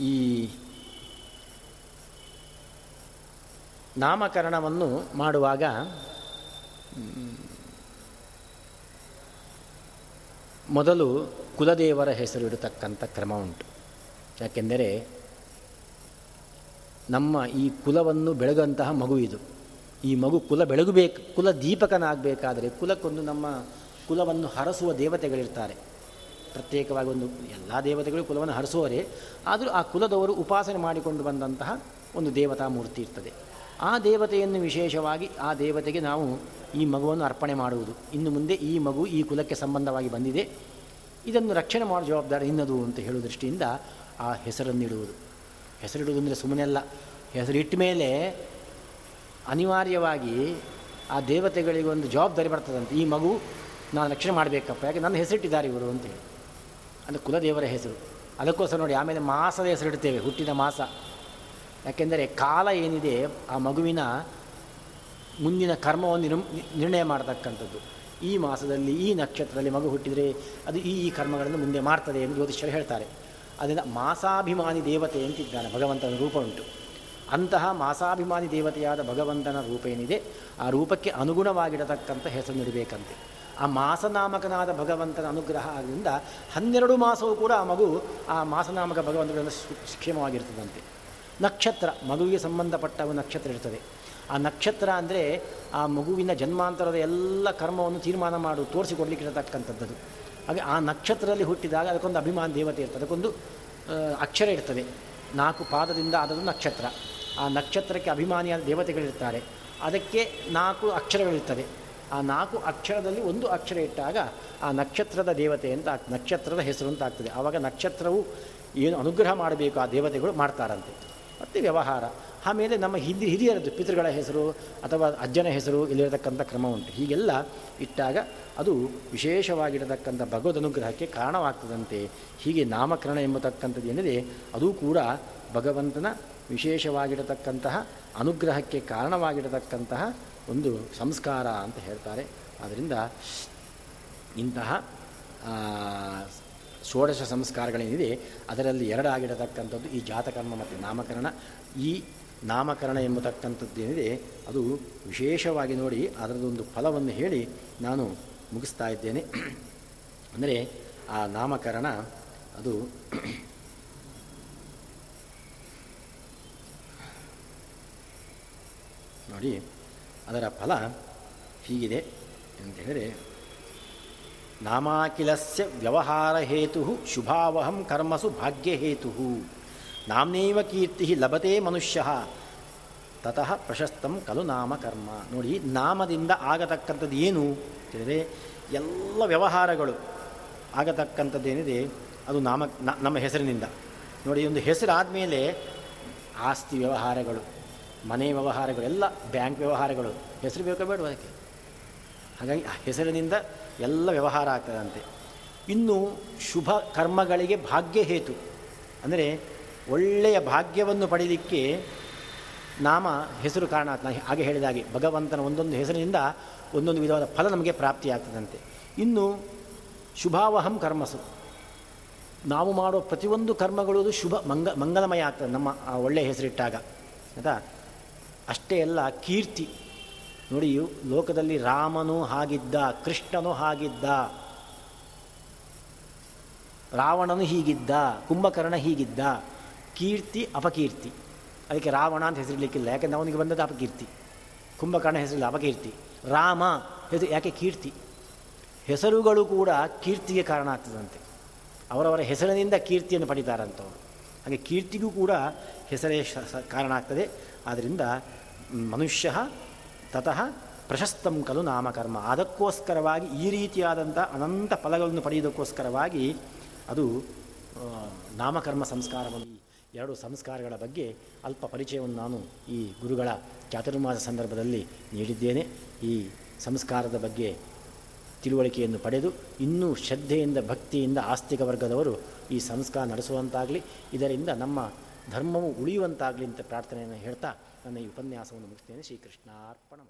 A: ಈ ನಾಮಕರಣವನ್ನು ಮಾಡುವಾಗ, ಮೊದಲು ಕುಲದೇವರ ಹೆಸರು ಇಡತಕ್ಕಂಥ ಕ್ರಮ ಉಂಟು. ಯಾಕೆಂದರೆ ನಮ್ಮ ಈ ಕುಲವನ್ನು ಬೆಳಗಂತಹ ಮಗು ಇದು. ಈ ಮಗು ಕುಲ ಬೆಳಗಬೇಕು, ಕುಲ ದೀಪಕನಾಗಬೇಕಾದರೆ ಕುಲಕ್ಕೊಂದು ನಮ್ಮ ಕುಲವನ್ನು ಹರಸುವ ದೇವತೆಗಳಿರ್ತಾರೆ. ಪ್ರತ್ಯೇಕವಾಗಿ ಒಂದು, ಎಲ್ಲ ದೇವತೆಗಳು ಕುಲವನ್ನು ಹರಸುವರೇ ಆದರೂ ಆ ಕುಲದವರು ಉಪಾಸನೆ ಮಾಡಿಕೊಂಡು ಬಂದಂತಹ ಒಂದು ದೇವತಾ ಮೂರ್ತಿ ಇರ್ತದೆ. ಆ ದೇವತೆಯನ್ನು ವಿಶೇಷವಾಗಿ ಆ ದೇವತೆಗೆ ನಾವು ಈ ಮಗುವನ್ನು ಅರ್ಪಣೆ ಮಾಡುವುದು. ಇನ್ನು ಮುಂದೆ ಈ ಮಗು ಈ ಕುಲಕ್ಕೆ ಸಂಬಂಧವಾಗಿ ಬಂದಿದೆ. ಇದನ್ನು ರಕ್ಷಣೆ ಮಾಡೋ ಜವಾಬ್ದಾರಿ ಇನ್ನದು ಅಂತ ಹೇಳುವ ದೃಷ್ಟಿಯಿಂದ ಆ ಹೆಸರನ್ನಿಡುವುದು ಹೆಸರಿಡುವುದು ಅಂದರೆ ಸುಮ್ಮನೆ ಅಲ್ಲ ಹೆಸರಿಟ್ಟ ಮೇಲೆ ಅನಿವಾರ್ಯವಾಗಿ ಆ ದೇವತೆಗಳಿಗೆ ಒಂದು ಜವಾಬ್ದಾರಿ ಬರ್ತದಂತೆ. ಈ ಮಗು ನಾನು ರಕ್ಷಣೆ ಮಾಡಬೇಕಪ್ಪ. ಯಾಕೆ? ನನ್ನ ಹೆಸರಿಟ್ಟಿದ್ದಾರೆ ಇವರು ಅಂತೇಳಿ ಅಂದರೆ ಕುಲದೇವರ ಹೆಸರು. ಅದಕ್ಕೋಸ್ಕರ ನೋಡಿ, ಆಮೇಲೆ ಮಾಸದ ಹೆಸರಿಡ್ತೇವೆ, ಹುಟ್ಟಿದ ಮಾಸ. ಯಾಕೆಂದರೆ ಕಾಲ ಏನಿದೆ, ಆ ಮಗುವಿನ ಮುಂದಿನ ಕರ್ಮವನ್ನು ನಿರ್ಣಯ ಮಾಡತಕ್ಕಂಥದ್ದು. ಈ ಮಾಸದಲ್ಲಿ, ಈ ನಕ್ಷತ್ರದಲ್ಲಿ ಮಗು ಹುಟ್ಟಿದರೆ ಅದು ಈ ಈ ಕರ್ಮಗಳನ್ನು ಮುಂದೆ ಮಾಡ್ತದೆ ಎಂದು ಜ್ಯೋತಿಷ್ಯರು ಹೇಳ್ತಾರೆ. ಅದರಿಂದ ಮಾಸಾಭಿಮಾನಿ ದೇವತೆ ಅಂತಿದ್ದಾನೆ ಭಗವಂತನ ರೂಪ ಉಂಟು. ಅಂತಹ ಮಾಸಾಭಿಮಾನಿ ದೇವತೆಯಾದ ಭಗವಂತನ ರೂಪ ಏನಿದೆ, ಆ ರೂಪಕ್ಕೆ ಅನುಗುಣವಾಗಿರತಕ್ಕಂಥ ಹೆಸರು ನೀಡಬೇಕಂತೆ. ಆ ಮಾಸನಾಮಕನಾದ ಭಗವಂತನ ಅನುಗ್ರಹ ಆದ್ದರಿಂದ ಹನ್ನೆರಡು ಮಾಸವೂ ಕೂಡ ಆ ಮಗು, ಆ ಮಾಸನಾಮಕ ಭಗವಂತನ ಕ್ಷೇಮವಾಗಿರ್ತದಂತೆ ನಕ್ಷತ್ರ, ಮಗುವಿಗೆ ಸಂಬಂಧಪಟ್ಟ ನಕ್ಷತ್ರ ಇರ್ತದೆ. ಆ ನಕ್ಷತ್ರ ಅಂದರೆ ಆ ಮಗುವಿನ ಜನ್ಮಾಂತರದ ಎಲ್ಲ ಕರ್ಮವನ್ನು ತೀರ್ಮಾನ ಮಾಡು ತೋರಿಸಿಕೊಡ್ಲಿಕ್ಕೆ ಇರತಕ್ಕಂಥದ್ದು ಹಾಗೆ ಆ ನಕ್ಷತ್ರದಲ್ಲಿ ಹುಟ್ಟಿದಾಗ ಅದಕ್ಕೊಂದು ಅಭಿಮಾನ, ದೇವತೆ ಇರ್ತದೆ. ಅದಕ್ಕೊಂದು ಅಕ್ಷರ ಇರ್ತದೆ. ನಾಲ್ಕು ಪಾದದಿಂದ ಆದದ್ದು ನಕ್ಷತ್ರ. ಆ ನಕ್ಷತ್ರಕ್ಕೆ ಅಭಿಮಾನಿಯಾದ ದೇವತೆಗಳಿರ್ತಾರೆ. ಅದಕ್ಕೆ ನಾಲ್ಕು ಅಕ್ಷರಗಳಿರ್ತದೆ. ಆ ನಾಲ್ಕು ಅಕ್ಷರದಲ್ಲಿ ಒಂದು ಅಕ್ಷರ ಇಟ್ಟಾಗ ಆ ನಕ್ಷತ್ರದ ದೇವತೆ ಅಂತ, ನಕ್ಷತ್ರದ ಹೆಸರು ಅಂತ ಆಗ್ತದೆ. ಆವಾಗ ನಕ್ಷತ್ರವು ಏನು ಅನುಗ್ರಹ ಮಾಡಬೇಕು ಆ ದೇವತೆಗಳು ಮಾಡ್ತಾರಂತೆ. ಮತ್ತು ವ್ಯವಹಾರ. ಆಮೇಲೆ ನಮ್ಮ ಹಿರಿ ಹಿರಿಯರದ್ದು, ಪಿತೃಗಳ ಹೆಸರು ಅಥವಾ ಅಜ್ಜನ ಹೆಸರು ಇಲ್ಲಿರತಕ್ಕಂಥ ಕ್ರಮ ಉಂಟು. ಹೀಗೆಲ್ಲ ಇಟ್ಟಾಗ ಅದು ವಿಶೇಷವಾಗಿರತಕ್ಕಂಥ ಭಗವದ್ ಅನುಗ್ರಹಕ್ಕೆ ಕಾರಣವಾಗ್ತದಂತೆ. ಹೀಗೆ ನಾಮಕರಣ ಎಂಬತಕ್ಕಂಥದ್ದು ಏನಿದೆ ಅದು ಕೂಡ ಭಗವಂತನ ವಿಶೇಷವಾಗಿರತಕ್ಕಂತಹ ಅನುಗ್ರಹಕ್ಕೆ ಕಾರಣವಾಗಿರತಕ್ಕಂತಹ ಒಂದು ಸಂಸ್ಕಾರ ಅಂತ ಹೇಳ್ತಾರೆ. ಆದ್ದರಿಂದ ಇಂತಹ ಷೋಡಶ ಸಂಸ್ಕಾರಗಳೇನಿದೆ, ಅದರಲ್ಲಿ ಎರಡಾಗಿರತಕ್ಕಂಥದ್ದು ಈ ಜಾತಕರ್ಮ ಮತ್ತು ನಾಮಕರಣ. ಈ ನಾಮಕರಣ ಎಂಬತಕ್ಕಂಥದ್ದೇನಿದೆ, ಅದು ವಿಶೇಷವಾಗಿ ನೋಡಿ ಅದರದೊಂದು ಫಲವನ್ನು ಹೇಳಿ ನಾನು ಮುಗಿಸ್ತಾ ಇದ್ದೇನೆ. ಅಂದರೆ ಆ ನಾಮಕರಣ, ಅದು ನೋಡಿ ಅದರ ಫಲ ಹೀಗಿದೆ ಅಂತ ಹೇಳಿದರೆ ನಾಮಾಕಿಲಸ್ಯ ವ್ಯವಹಾರ ಹೇತು ಶುಭಾವಹಂ ಕರ್ಮಸು ಭಾಗ್ಯಹೇತು ನಾಮ್ನೇವ ಕೀರ್ತಿ ಲಭತೆ ಮನುಷ್ಯ ತತಃ ಪ್ರಶಸ್ತಂ ಕಲು ನಾಮಕರ್ಮ ನೋಡಿ, ನಾಮದಿಂದ ಆಗತಕ್ಕಂಥದ್ದು ಏನು? ಹೇಳಿದರೆ ಎಲ್ಲ ವ್ಯವಹಾರಗಳು ಆಗತಕ್ಕಂಥದ್ದೇನಿದೆ, ಅದು ನಾಮ ನಮ್ಮ ಹೆಸರಿನಿಂದ. ನೋಡಿ, ಒಂದು ಹೆಸರಾದ ಮೇಲೆ ಆಸ್ತಿ ವ್ಯವಹಾರಗಳು, ಮನೆ ವ್ಯವಹಾರಗಳು, ಎಲ್ಲ ಬ್ಯಾಂಕ್ ವ್ಯವಹಾರಗಳು, ಹೆಸರು ಬೇಕೋ ಬೇಡ ಅದಕ್ಕೆ? ಹಾಗಾಗಿ ಹೆಸರಿನಿಂದ ಎಲ್ಲ ವ್ಯವಹಾರ ಆಗ್ತದಂತೆ. ಇನ್ನು ಶುಭ ಕರ್ಮಗಳಿಗೆ ಭಾಗ್ಯ ಹೇತು. ಅಂದರೆ ಒಳ್ಳೆಯ ಭಾಗ್ಯವನ್ನು ಪಡೆಯಲಿಕ್ಕೆ ನಾಮ ಹೆಸರು ಕಾರಣ ಹಾಗೆ ಹೇಳಿದಾಗೆ ಭಗವಂತನ ಒಂದೊಂದು ಹೆಸರಿನಿಂದ ಒಂದೊಂದು ವಿಧವಾದ ಫಲ ನಮಗೆ ಪ್ರಾಪ್ತಿಯಾಗ್ತದಂತೆ. ಇನ್ನು ಶುಭಾವಹಂ ಕರ್ಮಸು. ನಾವು ಮಾಡೋ ಪ್ರತಿಯೊಂದು ಕರ್ಮಗಳು ಶುಭ, ಮಂಗ, ಮಂಗಲಮಯ ಆಗ್ತದೆ ನಮ್ಮ ಒಳ್ಳೆಯ ಹೆಸರಿಟ್ಟಾಗ. ಆಯಿತಾ? ಅಷ್ಟೇ ಅಲ್ಲ, ಕೀರ್ತಿ. ನೋಡಿ ಲೋಕದಲ್ಲಿ ರಾಮನು ಹಾಗಿದ್ದ, ಕೃಷ್ಣನು ಹಾಗಿದ್ದ, ರಾವಣನು ಹೀಗಿದ್ದ, ಕುಂಭಕರ್ಣ ಹೀಗಿದ್ದ, ಕೀರ್ತಿ, ಅಪಕೀರ್ತಿ. ಅದಕ್ಕೆ ರಾವಣ ಅಂತ ಹೆಸರಿಲಿಕ್ಕಿಲ್ಲ ಯಾಕೆಂದ್ರೆ ಅವನಿಗೆ ಬಂದದ್ದು ಅಪಕೀರ್ತಿ. ಕುಂಭಕರ್ಣ ಹೆಸರಿಲ್ಲ, ಅಪಕೀರ್ತಿ. ರಾಮ ಹೆಸರು ಯಾಕೆ ಕೀರ್ತಿ? ಹೆಸರುಗಳು ಕೂಡ ಕೀರ್ತಿಗೆ ಕಾರಣ ಆಗ್ತದಂತೆ. ಅವರವರ ಹೆಸರಿನಿಂದ ಕೀರ್ತಿಯನ್ನು ಪಡಿತಾರಂಥವ್ರು ಹಾಗೆ ಕೀರ್ತಿಗೂ ಕೂಡ ಹೆಸರೇ ಕಾರಣ ಆಗ್ತದೆ. ಆದ್ದರಿಂದ ಮನುಷ್ಯ ತತಃ ಪ್ರಶಸ್ತಂ ಕಲು ನಾಮಕರ್ಮ. ಅದಕ್ಕೋಸ್ಕರವಾಗಿ ಈ ರೀತಿಯಾದಂಥ ಅನಂತ ಫಲಗಳನ್ನು ಪಡೆಯುವುದಕ್ಕೋಸ್ಕರವಾಗಿ ಅದು ನಾಮಕರ್ಮ ಸಂಸ್ಕಾರವನ್ನು ಎರಡು ಸಂಸ್ಕಾರಗಳ ಬಗ್ಗೆ ಅಲ್ಪ ಪರಿಚಯವನ್ನು ನಾನು ಈ ಗುರುಗಳ ಚಾತುರ್ಮಾಸ ಸಂದರ್ಭದಲ್ಲಿ ನೀಡಿದ್ದೇನೆ. ಈ ಸಂಸ್ಕಾರದ ಬಗ್ಗೆ ತಿಳುವಳಿಕೆಯನ್ನು ಪಡೆದು, ಇನ್ನೂ ಶ್ರದ್ಧೆಯಿಂದ, ಭಕ್ತಿಯಿಂದ ಆಸ್ತಿಕ ವರ್ಗದವರು ಈ ಸಂಸ್ಕಾರ ನಡೆಸುವಂತಾಗಲಿ, ಇದರಿಂದ ನಮ್ಮ ಧರ್ಮವು ಉಳಿಯುವಂತಾಗಲಿ ಅಂತ ಪ್ರಾರ್ಥನೆಯನ್ನು ಹೇಳ್ತಾ ನನ್ನ ಈ ಉಪನ್ಯಾಸವನ್ನು ಮುಗಿಸ್ತೇನೆ. ಶ್ರೀಕೃಷ್ಣಾರ್ಪಣ